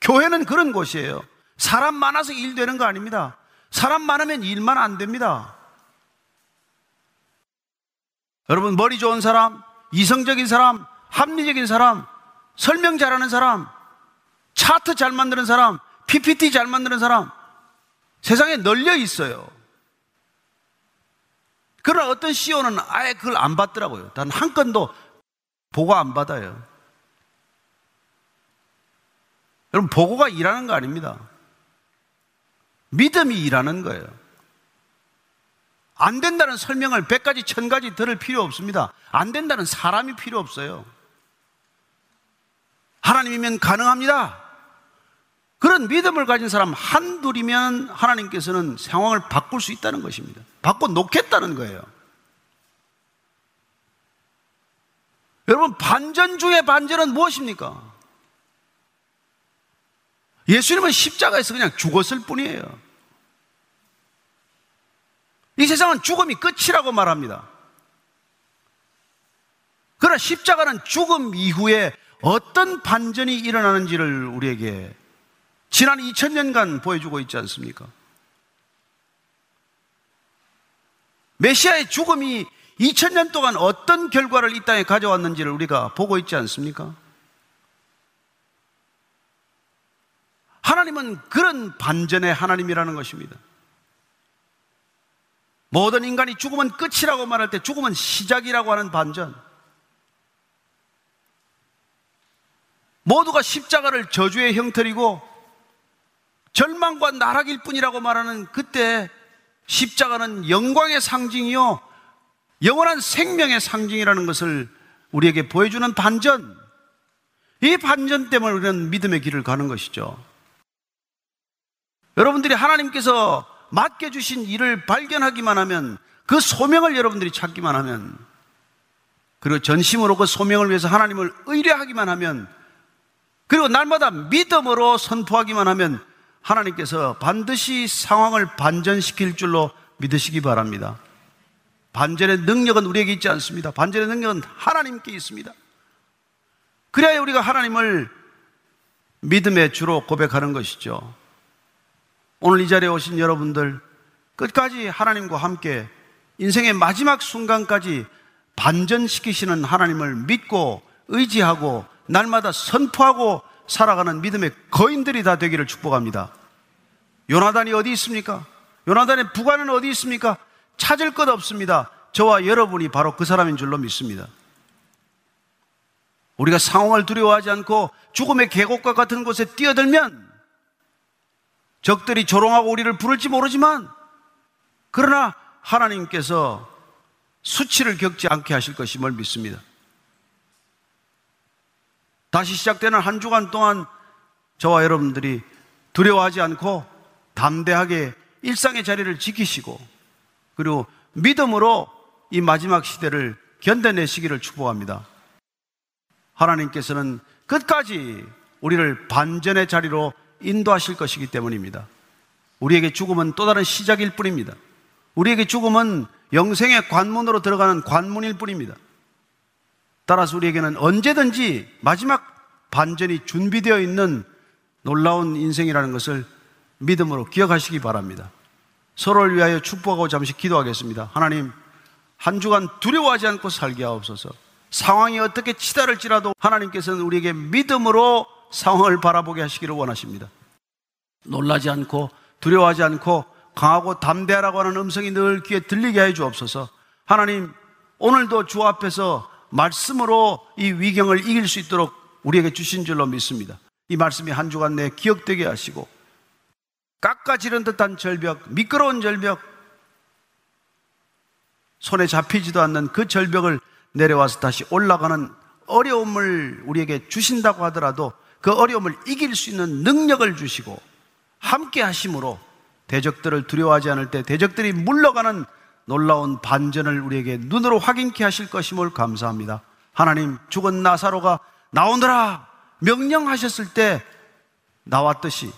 교회는 그런 곳이에요. 사람 많아서 일 되는 거 아닙니다. 사람 많으면 일만 안 됩니다. 여러분, 머리 좋은 사람, 이성적인 사람, 합리적인 사람, 설명 잘하는 사람, 차트 잘 만드는 사람, PPT 잘 만드는 사람, 세상에 널려 있어요. 그러나 어떤 CEO는 아예 그걸 안 받더라고요. 단한 건도 보고 안 받아요. 여러분, 보고가 일하는 거 아닙니다. 믿음이 일하는 거예요. 안 된다는 설명을 백 가지, 천 가지 들을 필요 없습니다. 안 된다는 사람이 필요 없어요. 하나님이면 가능합니다. 그런 믿음을 가진 사람 한둘이면 하나님께서는 상황을 바꿀 수 있다는 것입니다. 바꿔 놓겠다는 거예요. 여러분, 반전 중에 반전은 무엇입니까? 예수님은 십자가에서 그냥 죽었을 뿐이에요. 이 세상은 죽음이 끝이라고 말합니다. 그러나 십자가는 죽음 이후에 어떤 반전이 일어나는지를 우리에게 지난 2000년간 보여주고 있지 않습니까? 메시아의 죽음이 2000년 동안 어떤 결과를 이 땅에 가져왔는지를 우리가 보고 있지 않습니까? 하나님은 그런 반전의 하나님이라는 것입니다. 모든 인간이 죽으면 끝이라고 말할 때 죽으면 시작이라고 하는 반전. 모두가 십자가를 저주의 형태이고 절망과 나락일 뿐이라고 말하는 그때 십자가는 영광의 상징이요. 영원한 생명의 상징이라는 것을 우리에게 보여주는 반전. 이 반전 때문에 우리는 믿음의 길을 가는 것이죠. 여러분들이 하나님께서 맡겨주신 일을 발견하기만 하면 그 소명을 여러분들이 찾기만 하면 그리고 전심으로 그 소명을 위해서 하나님을 의뢰하기만 하면 그리고 날마다 믿음으로 선포하기만 하면 하나님께서 반드시 상황을 반전시킬 줄로 믿으시기 바랍니다. 반전의 능력은 우리에게 있지 않습니다. 반전의 능력은 하나님께 있습니다. 그래야 우리가 하나님을 믿음의 주로 고백하는 것이죠. 오늘 이 자리에 오신 여러분들 끝까지 하나님과 함께 인생의 마지막 순간까지 반전시키시는 하나님을 믿고 의지하고 날마다 선포하고 살아가는 믿음의 거인들이 다 되기를 축복합니다. 요나단이 어디 있습니까? 요나단의 부관은 어디 있습니까? 찾을 것 없습니다. 저와 여러분이 바로 그 사람인 줄로 믿습니다. 우리가 상황을 두려워하지 않고 죽음의 계곡과 같은 곳에 뛰어들면 적들이 조롱하고 우리를 부를지 모르지만 그러나 하나님께서 수치를 겪지 않게 하실 것임을 믿습니다. 다시 시작되는 한 주간 동안 저와 여러분들이 두려워하지 않고 담대하게 일상의 자리를 지키시고 그리고 믿음으로 이 마지막 시대를 견뎌내시기를 축복합니다. 하나님께서는 끝까지 우리를 반전의 자리로 인도하실 것이기 때문입니다. 우리에게 죽음은 또 다른 시작일 뿐입니다. 우리에게 죽음은 영생의 관문으로 들어가는 관문일 뿐입니다. 따라서 우리에게는 언제든지 마지막 반전이 준비되어 있는 놀라운 인생이라는 것을 믿음으로 기억하시기 바랍니다. 서로를 위하여 축복하고 잠시 기도하겠습니다. 하나님, 한 주간 두려워하지 않고 살게 하옵소서. 상황이 어떻게 치달을지라도 하나님께서는 우리에게 믿음으로 상황을 바라보게 하시기를 원하십니다. 놀라지 않고 두려워하지 않고 강하고 담대하라고 하는 음성이 늘 귀에 들리게 해 주옵소서. 하나님, 오늘도 주 앞에서 말씀으로 이 위경을 이길 수 있도록 우리에게 주신 줄로 믿습니다. 이 말씀이 한 주간 내 기억되게 하시고 깎아지른 듯한 절벽, 미끄러운 절벽, 손에 잡히지도 않는 그 절벽을 내려와서 다시 올라가는 어려움을 우리에게 주신다고 하더라도 그 어려움을 이길 수 있는 능력을 주시고 함께 하심으로 대적들을 두려워하지 않을 때 대적들이 물러가는 놀라운 반전을 우리에게 눈으로 확인케 하실 것임을 감사합니다. 하나님, 죽은 나사로가 나오너라 명령하셨을 때 나왔듯이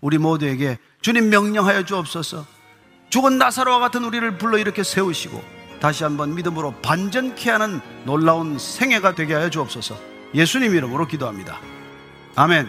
우리 모두에게 주님 명령하여 주옵소서. 죽은 나사로와 같은 우리를 불러 이렇게 세우시고 다시 한번 믿음으로 반전케 하는 놀라운 생애가 되게 하여 주옵소서. 예수님 이름으로 기도합니다. 아멘.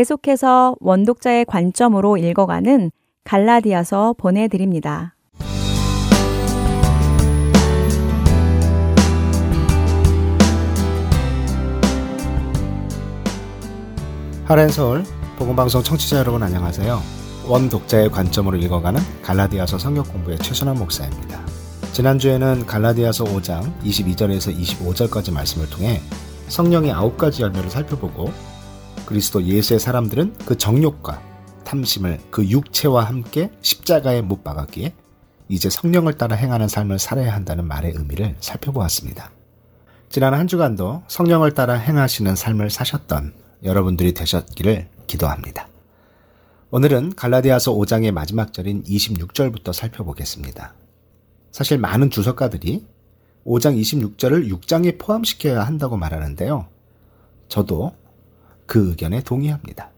계속해서 원독자의 관점으로 읽어가는 갈라디아서 보내드립니다. 하렌서울 복음방송 청취자 여러분 안녕하세요. 원독자의 관점으로 읽어가는 갈라디아서 성격 공부의 최선한 목사입니다. 지난주에는 갈라디아서 5장 22절에서 25절까지 말씀을 통해 성령의 아홉 가지 열매를 살펴보고 그리스도 예수의 사람들은 그 정욕과 탐심을 그 육체와 함께 십자가에 못 박았기에 이제 성령을 따라 행하는 삶을 살아야 한다는 말의 의미를 살펴보았습니다. 지난 한 주간도 성령을 따라 행하시는 삶을 사셨던 여러분들이 되셨기를 기도합니다. 오늘은 갈라디아서 5장의 마지막 절인 26절부터 살펴보겠습니다. 사실 많은 주석가들이 5장 26절을 6장에 포함시켜야 한다고 말하는데요. 저도 그 의견에 동의합니다.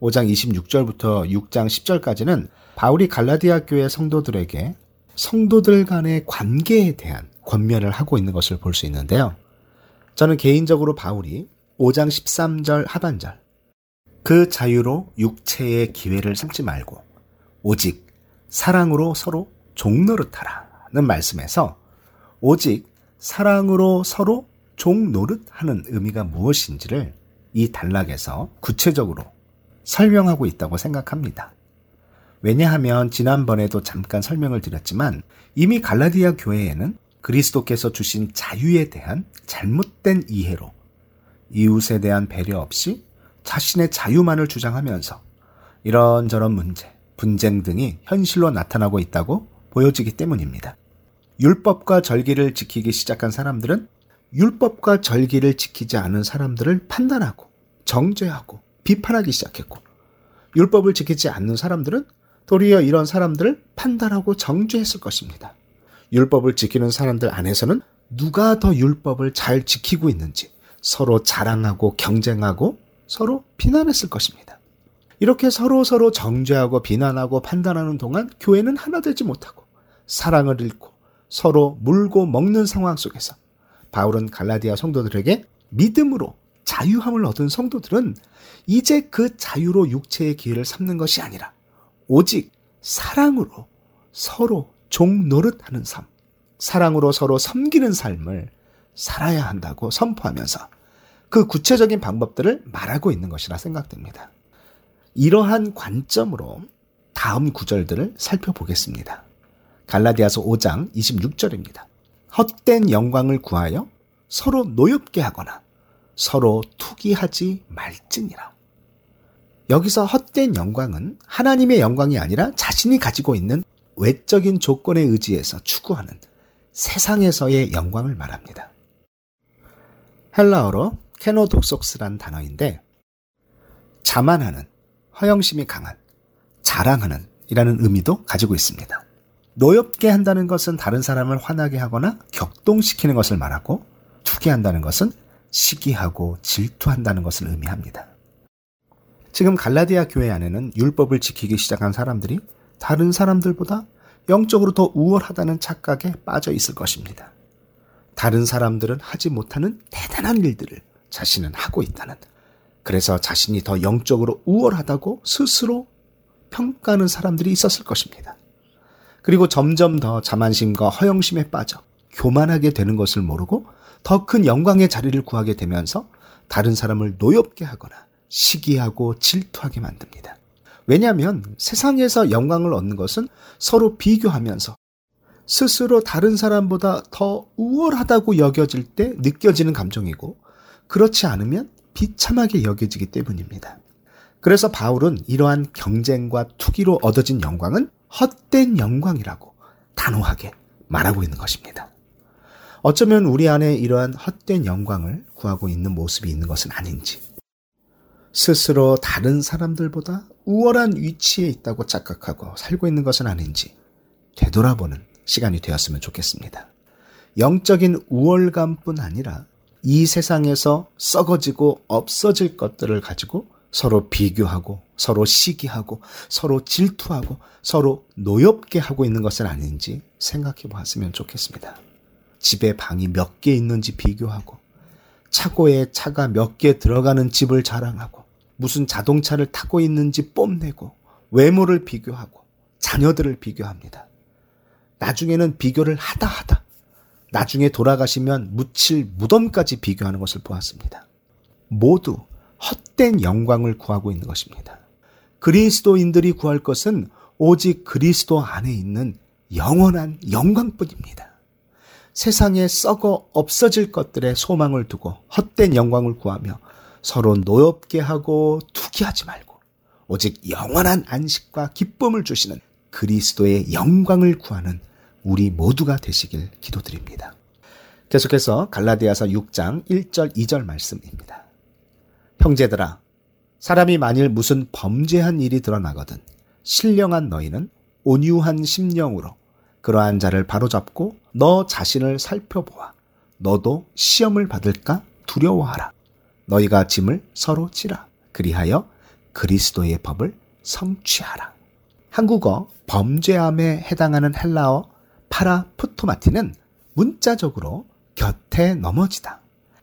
5장 26절부터 6장 10절까지는 바울이 갈라디아 교회 성도들에게 성도들 간의 관계에 대한 권면을 하고 있는 것을 볼 수 있는데요. 저는 개인적으로 바울이 5장 13절 하반절 그 자유로 육체의 기회를 삼지 말고 오직 사랑으로 서로 종노릇하라는 말씀에서 오직 사랑으로 서로 종노릇하는 의미가 무엇인지를 이 단락에서 구체적으로 설명하고 있다고 생각합니다. 왜냐하면 지난번에도 잠깐 설명을 드렸지만 이미 갈라디아 교회에는 그리스도께서 주신 자유에 대한 잘못된 이해로 이웃에 대한 배려 없이 자신의 자유만을 주장하면서 이런저런 문제, 분쟁 등이 현실로 나타나고 있다고 보여지기 때문입니다. 율법과 절기를 지키기 시작한 사람들은 율법과 절기를 지키지 않은 사람들을 판단하고 정죄하고 비판하기 시작했고 율법을 지키지 않는 사람들은 도리어 이런 사람들을 판단하고 정죄했을 것입니다. 율법을 지키는 사람들 안에서는 누가 더 율법을 잘 지키고 있는지 서로 자랑하고 경쟁하고 서로 비난했을 것입니다. 이렇게 서로 서로 정죄하고 비난하고 판단하는 동안 교회는 하나 되지 못하고 사랑을 잃고 서로 물고 먹는 상황 속에서 바울은 갈라디아 성도들에게 믿음으로 자유함을 얻은 성도들은 이제 그 자유로 육체의 기회를 삼는 것이 아니라 오직 사랑으로 서로 종 노릇하는 삶, 사랑으로 서로 섬기는 삶을 살아야 한다고 선포하면서 그 구체적인 방법들을 말하고 있는 것이라 생각됩니다. 이러한 관점으로 다음 구절들을 살펴보겠습니다. 갈라디아서 5장 26절입니다. 헛된 영광을 구하여 서로 노엽게 하거나 서로 투기하지 말지니라. 여기서 헛된 영광은 하나님의 영광이 아니라 자신이 가지고 있는 외적인 조건에 의지해서 추구하는 세상에서의 영광을 말합니다. 헬라어로 케노독속스란 단어인데 자만하는, 허영심이 강한, 자랑하는 이라는 의미도 가지고 있습니다. 노엽게 한다는 것은 다른 사람을 화나게 하거나 격동시키는 것을 말하고 투기한다는 것은 시기하고 질투한다는 것을 의미합니다. 지금 갈라디아 교회 안에는 율법을 지키기 시작한 사람들이 다른 사람들보다 영적으로 더 우월하다는 착각에 빠져 있을 것입니다. 다른 사람들은 하지 못하는 대단한 일들을 자신은 하고 있다는, 그래서 자신이 더 영적으로 우월하다고 스스로 평가하는 사람들이 있었을 것입니다. 그리고 점점 더 자만심과 허영심에 빠져 교만하게 되는 것을 모르고 더 큰 영광의 자리를 구하게 되면서 다른 사람을 노엽게 하거나 시기하고 질투하게 만듭니다. 왜냐하면 세상에서 영광을 얻는 것은 서로 비교하면서 스스로 다른 사람보다 더 우월하다고 여겨질 때 느껴지는 감정이고 그렇지 않으면 비참하게 여겨지기 때문입니다. 그래서 바울은 이러한 경쟁과 투기로 얻어진 영광은 헛된 영광이라고 단호하게 말하고 있는 것입니다. 어쩌면 우리 안에 이러한 헛된 영광을 구하고 있는 모습이 있는 것은 아닌지, 스스로 다른 사람들보다 우월한 위치에 있다고 착각하고 살고 있는 것은 아닌지 되돌아보는 시간이 되었으면 좋겠습니다. 영적인 우월감뿐 아니라 이 세상에서 썩어지고 없어질 것들을 가지고 서로 비교하고 서로 시기하고 서로 질투하고 서로 노엽게 하고 있는 것은 아닌지 생각해 보았으면 좋겠습니다. 집에 방이 몇 개 있는지 비교하고 차고에 차가 몇 개 들어가는 집을 자랑하고 무슨 자동차를 타고 있는지 뽐내고 외모를 비교하고 자녀들을 비교합니다. 나중에는 비교를 하다 하다 나중에 돌아가시면 묻힐 무덤까지 비교하는 것을 보았습니다. 모두 헛된 영광을 구하고 있는 것입니다. 그리스도인들이 구할 것은 오직 그리스도 안에 있는 영원한 영광뿐입니다. 세상에 썩어 없어질 것들의 소망을 두고 헛된 영광을 구하며 서로 노엽게 하고 투기하지 말고 오직 영원한 안식과 기쁨을 주시는 그리스도의 영광을 구하는 우리 모두가 되시길 기도드립니다. 계속해서 갈라디아서 6장 1절 2절 말씀입니다. 형제들아 사람이 만일 무슨 범죄한 일이 드러나거든 신령한 너희는 온유한 심령으로 그러한 자를 바로잡고 너 자신을 살펴보아 너도 시험을 받을까 두려워하라. 너희가 짐을 서로 지라. 그리하여 그리스도의 법을 성취하라. 한국어 범죄함에 해당하는 헬라어 파라푸토마티는 문자적으로 곁에 넘어지다,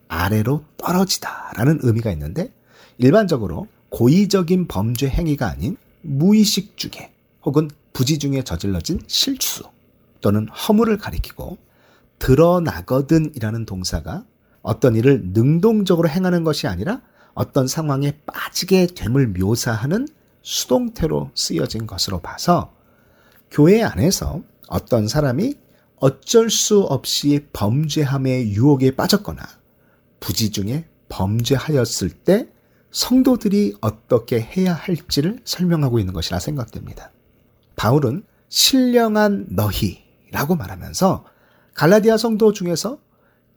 아래로 떨어지다 라는 의미가 있는데 일반적으로 고의적인 범죄 행위가 아닌 무의식 중에 혹은 부지 중에 저질러진 실수 또는 허물을 가리키고 드러나거든이라는 동사가 어떤 일을 능동적으로 행하는 것이 아니라 어떤 상황에 빠지게 됨을 묘사하는 수동태로 쓰여진 것으로 봐서 교회 안에서 어떤 사람이 어쩔 수 없이 범죄함의 유혹에 빠졌거나 부지 중에 범죄하였을 때 성도들이 어떻게 해야 할지를 설명하고 있는 것이라 생각됩니다. 바울은 신령한 너희라고 말하면서 갈라디아 성도 중에서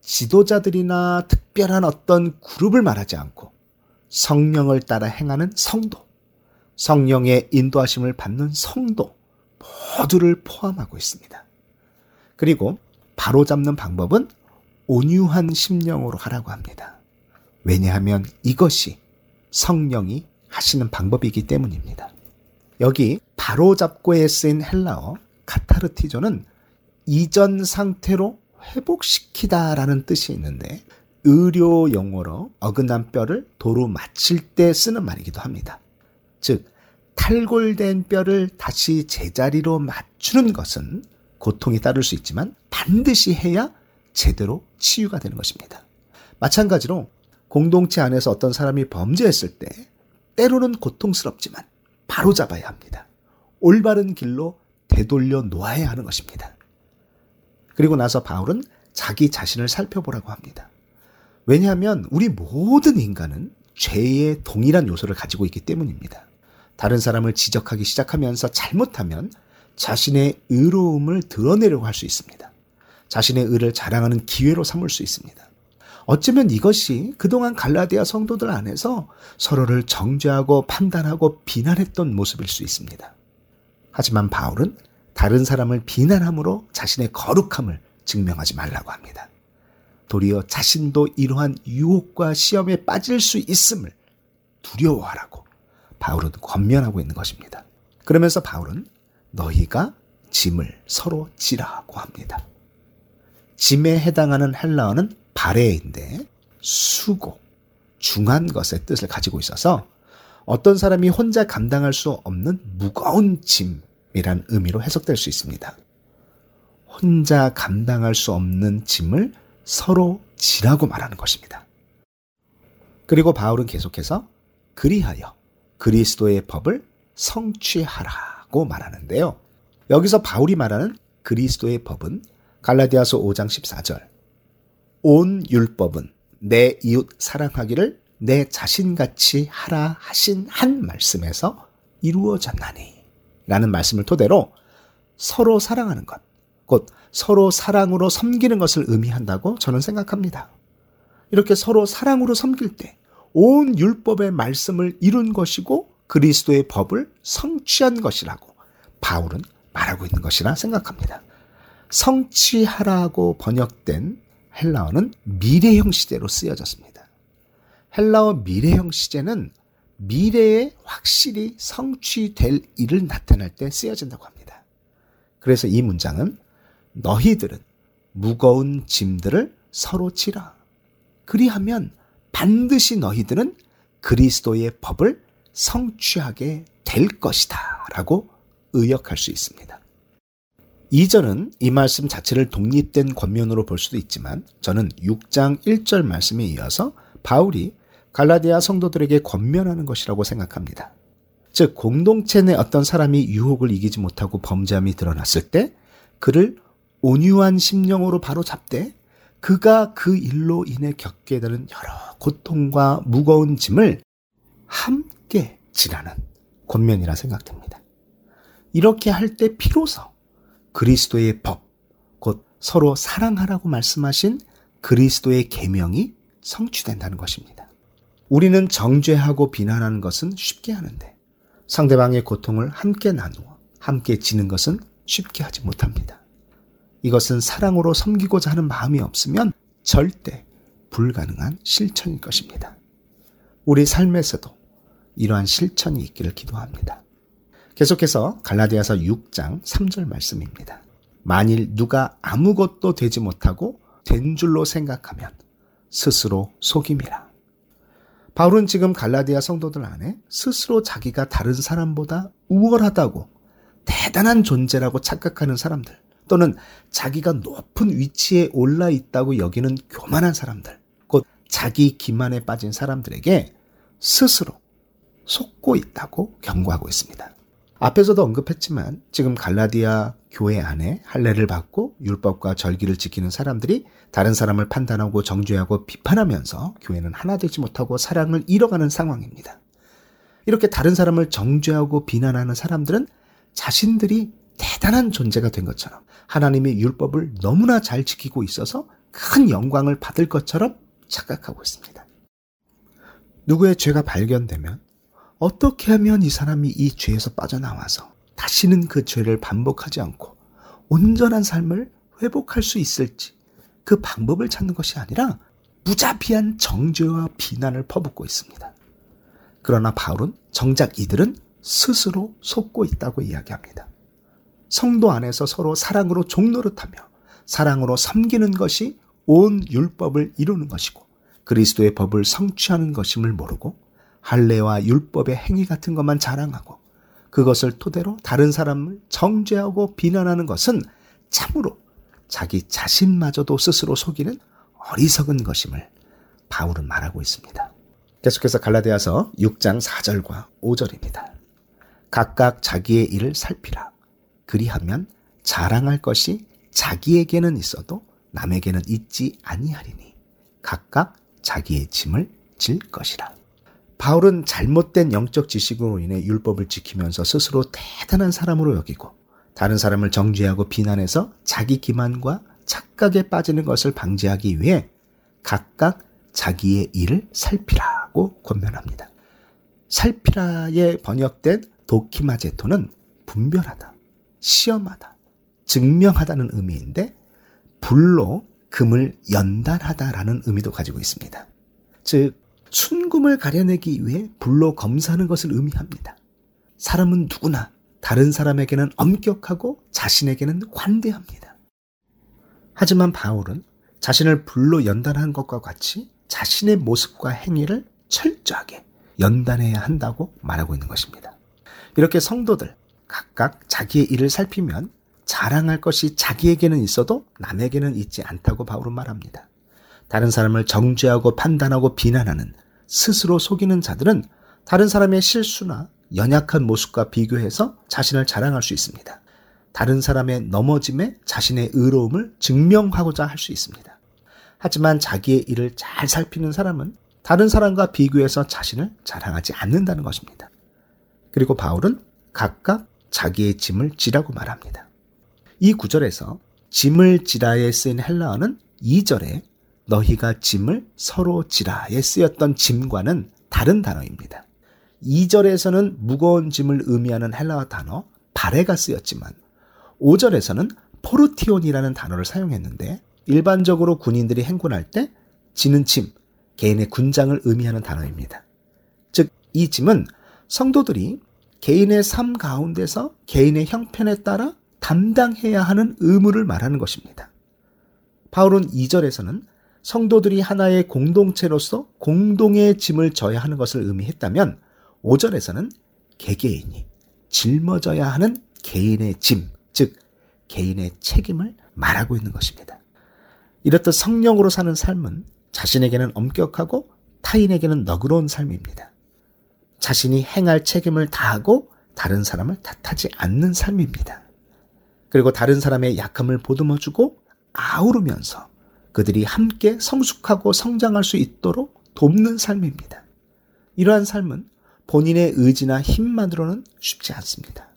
지도자들이나 특별한 어떤 그룹을 말하지 않고 성령을 따라 행하는 성도, 성령의 인도하심을 받는 성도 모두를 포함하고 있습니다. 그리고 바로잡는 방법은 온유한 심령으로 하라고 합니다. 왜냐하면 이것이 성령이 하시는 방법이기 때문입니다. 여기 바로잡고에 쓰인 헬라어 카타르티조는 이전 상태로 회복시키다라는 뜻이 있는데 의료 용어로 어긋난 뼈를 도로 맞힐 때 쓰는 말이기도 합니다. 즉 탈골된 뼈를 다시 제자리로 맞추는 것은 고통이 따를 수 있지만 반드시 해야 제대로 치유가 되는 것입니다. 마찬가지로 공동체 안에서 어떤 사람이 범죄했을 때 때로는 고통스럽지만 바로 잡아야 합니다. 올바른 길로 되돌려 놓아야 하는 것입니다. 그리고 나서 바울은 자기 자신을 살펴보라고 합니다. 왜냐하면 우리 모든 인간은 죄의 동일한 요소를 가지고 있기 때문입니다. 다른 사람을 지적하기 시작하면서 잘못하면 자신의 의로움을 드러내려고 할 수 있습니다. 자신의 의를 자랑하는 기회로 삼을 수 있습니다. 어쩌면 이것이 그동안 갈라디아 성도들 안에서 서로를 정죄하고 판단하고 비난했던 모습일 수 있습니다. 하지만 바울은 다른 사람을 비난함으로 자신의 거룩함을 증명하지 말라고 합니다. 도리어 자신도 이러한 유혹과 시험에 빠질 수 있음을 두려워하라고 바울은 권면하고 있는 것입니다. 그러면서 바울은 너희가 짐을 서로 지라고 합니다. 짐에 해당하는 헬라어는 바레인데 수고, 중한 것의 뜻을 가지고 있어서 어떤 사람이 혼자 감당할 수 없는 무거운 짐이란 의미로 해석될 수 있습니다. 혼자 감당할 수 없는 짐을 서로 지라고 말하는 것입니다. 그리고 바울은 계속해서 그리하여 그리스도의 법을 성취하라고 말하는데요. 여기서 바울이 말하는 그리스도의 법은 갈라디아서 5장 14절. 온 율법은 내 이웃 사랑하기를 내 자신같이 하라 하신 한 말씀에서 이루어졌나니. 라는 말씀을 토대로 서로 사랑하는 것, 곧 서로 사랑으로 섬기는 것을 의미한다고 저는 생각합니다. 이렇게 서로 사랑으로 섬길 때 온 율법의 말씀을 이룬 것이고 그리스도의 법을 성취한 것이라고 바울은 말하고 있는 것이라 생각합니다. 성취하라고 번역된 헬라어는 미래형 시제로 쓰여졌습니다. 헬라어 미래형 시제는 미래에 확실히 성취될 일을 나타낼 때 쓰여진다고 합니다. 그래서 이 문장은 너희들은 무거운 짐들을 서로 지라. 그리하면 반드시 너희들은 그리스도의 법을 성취하게 될 것이다. 라고 의역할 수 있습니다. 이전은 이 말씀 자체를 독립된 권면으로 볼 수도 있지만 저는 6장 1절 말씀에 이어서 바울이 갈라디아 성도들에게 권면하는 것이라고 생각합니다. 즉 공동체 내 어떤 사람이 유혹을 이기지 못하고 범죄함이 드러났을 때 그를 온유한 심령으로 바로 잡되 그가 그 일로 인해 겪게 되는 여러 고통과 무거운 짐을 함께 지라는 권면이라 생각됩니다. 이렇게 할 때 비로소 그리스도의 법, 곧 서로 사랑하라고 말씀하신 그리스도의 계명이 성취된다는 것입니다. 우리는 정죄하고 비난하는 것은 쉽게 하는데 상대방의 고통을 함께 나누어 함께 지는 것은 쉽게 하지 못합니다. 이것은 사랑으로 섬기고자 하는 마음이 없으면 절대 불가능한 실천일 것입니다. 우리 삶에서도 이러한 실천이 있기를 기도합니다. 계속해서 갈라디아서 6장 3절 말씀입니다. 만일 누가 아무것도 되지 못하고 된 줄로 생각하면 스스로 속임이라. 바울은 지금 갈라디아 성도들 안에 스스로 자기가 다른 사람보다 우월하다고 대단한 존재라고 착각하는 사람들 또는 자기가 높은 위치에 올라 있다고 여기는 교만한 사람들 곧 자기 기만에 빠진 사람들에게 스스로 속고 있다고 경고하고 있습니다. 앞에서도 언급했지만 지금 갈라디아 교회 안에 할례를 받고 율법과 절기를 지키는 사람들이 다른 사람을 판단하고 정죄하고 비판하면서 교회는 하나 되지 못하고 사랑을 잃어가는 상황입니다. 이렇게 다른 사람을 정죄하고 비난하는 사람들은 자신들이 대단한 존재가 된 것처럼 하나님의 율법을 너무나 잘 지키고 있어서 큰 영광을 받을 것처럼 착각하고 있습니다. 누구의 죄가 발견되면 어떻게 하면 이 사람이 이 죄에서 빠져나와서 다시는 그 죄를 반복하지 않고 온전한 삶을 회복할 수 있을지 그 방법을 찾는 것이 아니라 무자비한 정죄와 비난을 퍼붓고 있습니다. 그러나 바울은 정작 이들은 스스로 속고 있다고 이야기합니다. 성도 안에서 서로 사랑으로 종노릇하며 사랑으로 섬기는 것이 온 율법을 이루는 것이고 그리스도의 법을 성취하는 것임을 모르고 할례와 율법의 행위 같은 것만 자랑하고 그것을 토대로 다른 사람을 정죄하고 비난하는 것은 참으로 자기 자신마저도 스스로 속이는 어리석은 것임을 바울은 말하고 있습니다. 계속해서 갈라디아서 6장 4절과 5절입니다. 각각 자기의 일을 살피라. 그리하면 자랑할 것이 자기에게는 있어도 남에게는 있지 아니하리니 각각 자기의 짐을 질 것이라. 바울은 잘못된 영적 지식으로 인해 율법을 지키면서 스스로 대단한 사람으로 여기고 다른 사람을 정죄하고 비난해서 자기 기만과 착각에 빠지는 것을 방지하기 위해 각각 자기의 일을 살피라고 권면합니다. 살피라에 번역된 도키마제토는 분별하다, 시험하다, 증명하다는 의미인데 불로 금을 연단하다라는 의미도 가지고 있습니다. 즉 순금을 가려내기 위해 불로 검사하는 것을 의미합니다. 사람은 누구나 다른 사람에게는 엄격하고 자신에게는 관대합니다. 하지만 바울은 자신을 불로 연단한 것과 같이 자신의 모습과 행위를 철저하게 연단해야 한다고 말하고 있는 것입니다. 이렇게 성도들 각각 자기의 일을 살피면 자랑할 것이 자기에게는 있어도 남에게는 있지 않다고 바울은 말합니다. 다른 사람을 정죄하고 판단하고 비난하는 스스로 속이는 자들은 다른 사람의 실수나 연약한 모습과 비교해서 자신을 자랑할 수 있습니다. 다른 사람의 넘어짐에 자신의 의로움을 증명하고자 할 수 있습니다. 하지만 자기의 일을 잘 살피는 사람은 다른 사람과 비교해서 자신을 자랑하지 않는다는 것입니다. 그리고 바울은 각각 자기의 짐을 지라고 말합니다. 이 구절에서 짐을 지라에 쓰인 헬라어는 2절에 너희가 짐을 서로 지라에 쓰였던 짐과는 다른 단어입니다. 2절에서는 무거운 짐을 의미하는 헬라어 단어 바레가 쓰였지만 5절에서는 포르티온이라는 단어를 사용했는데 일반적으로 군인들이 행군할 때 지는 짐, 개인의 군장을 의미하는 단어입니다. 즉, 이 짐은 성도들이 개인의 삶 가운데서 개인의 형편에 따라 담당해야 하는 의무를 말하는 것입니다. 바울은 2절에서는 성도들이 하나의 공동체로서 공동의 짐을 져야 하는 것을 의미했다면 5절에서는 개개인이 짊어져야 하는 개인의 짐, 즉 개인의 책임을 말하고 있는 것입니다. 이렇듯 성령으로 사는 삶은 자신에게는 엄격하고 타인에게는 너그러운 삶입니다. 자신이 행할 책임을 다하고 다른 사람을 탓하지 않는 삶입니다. 그리고 다른 사람의 약함을 보듬어주고 아우르면서 그들이 함께 성숙하고 성장할 수 있도록 돕는 삶입니다. 이러한 삶은 본인의 의지나 힘만으로는 쉽지 않습니다.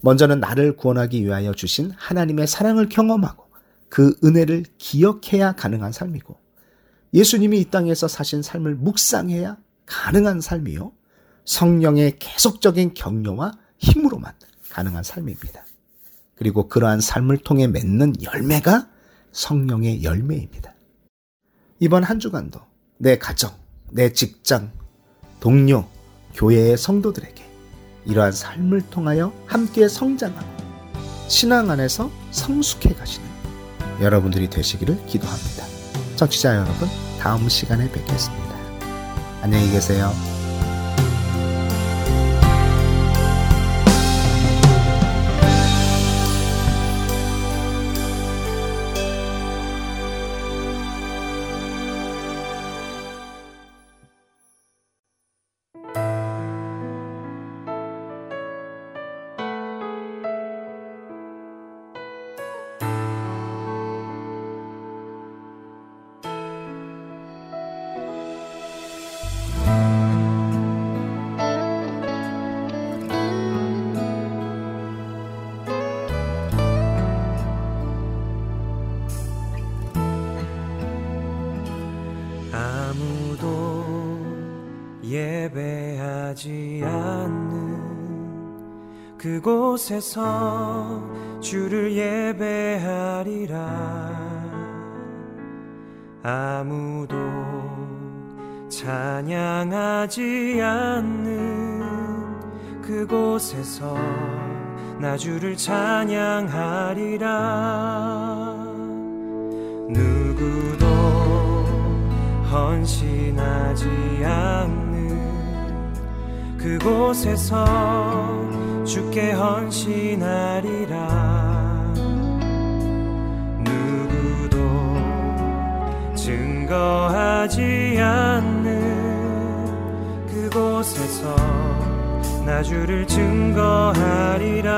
먼저는 나를 구원하기 위하여 주신 하나님의 사랑을 경험하고 그 은혜를 기억해야 가능한 삶이고 예수님이 이 땅에서 사신 삶을 묵상해야 가능한 삶이요. 성령의 계속적인 격려와 힘으로만 가능한 삶입니다. 그리고 그러한 삶을 통해 맺는 열매가 성령의 열매입니다. 이번 한 주간도 내 가정, 내 직장, 동료, 교회의 성도들에게 이러한 삶을 통하여 함께 성장하고 신앙 안에서 성숙해 가시는 여러분들이 되시기를 기도합니다. 청취자 여러분, 다음 시간에 뵙겠습니다. 안녕히 계세요. 그곳에서 주를 예배하리라. 아무도 찬양하지 않는 그곳에서 나 주를 찬양하리라. 누구도 헌신하지 않는 그곳에서 주께 헌신하리라. 누구도 증거하지 않는 그곳에서 나 주를 증거하리라.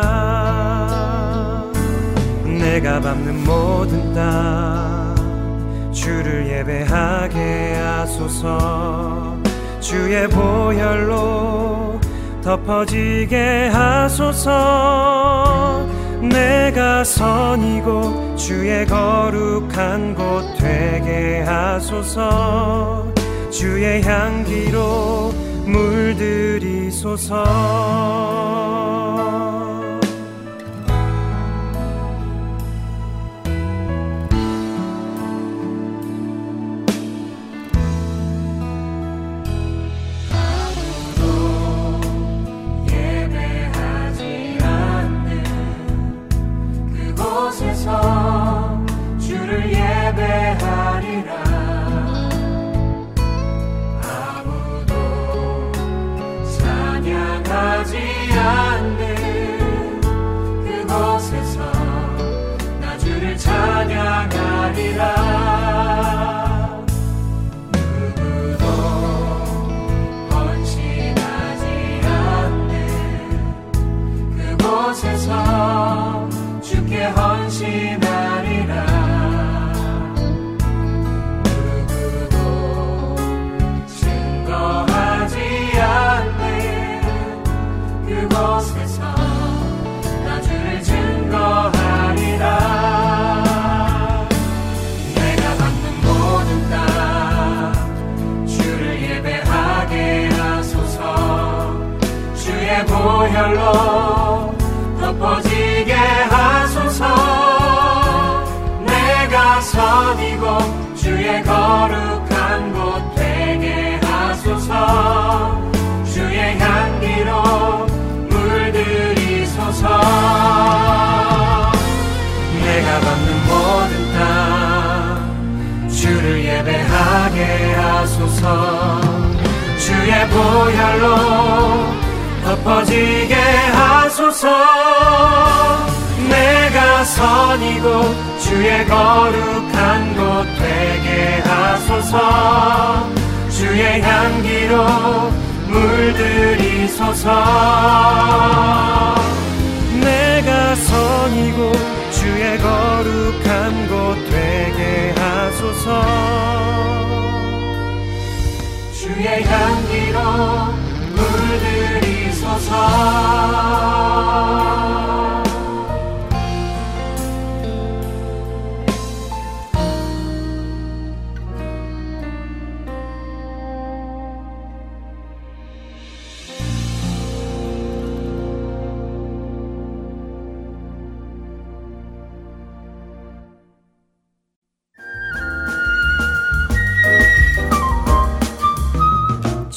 내가 밟는 모든 땅 주를 예배하게 하소서. 주의 보혈로 덮어지게 하소서. 내가 선이고 주의 거룩한 곳 되게 하소서. 주의 향기로 물들이소서 물들이소서 내가 받는 모든 땅 주를 예배하게 하소서. 주의 보혈로 덮어지게 하소서. 내가 선이고 주의 거룩한 곳 되게 하소서. 주의 향기로 물들이소서 내가 선이고 주의 거룩한 곳 되게 하소서. 주의 향기로 물들이소서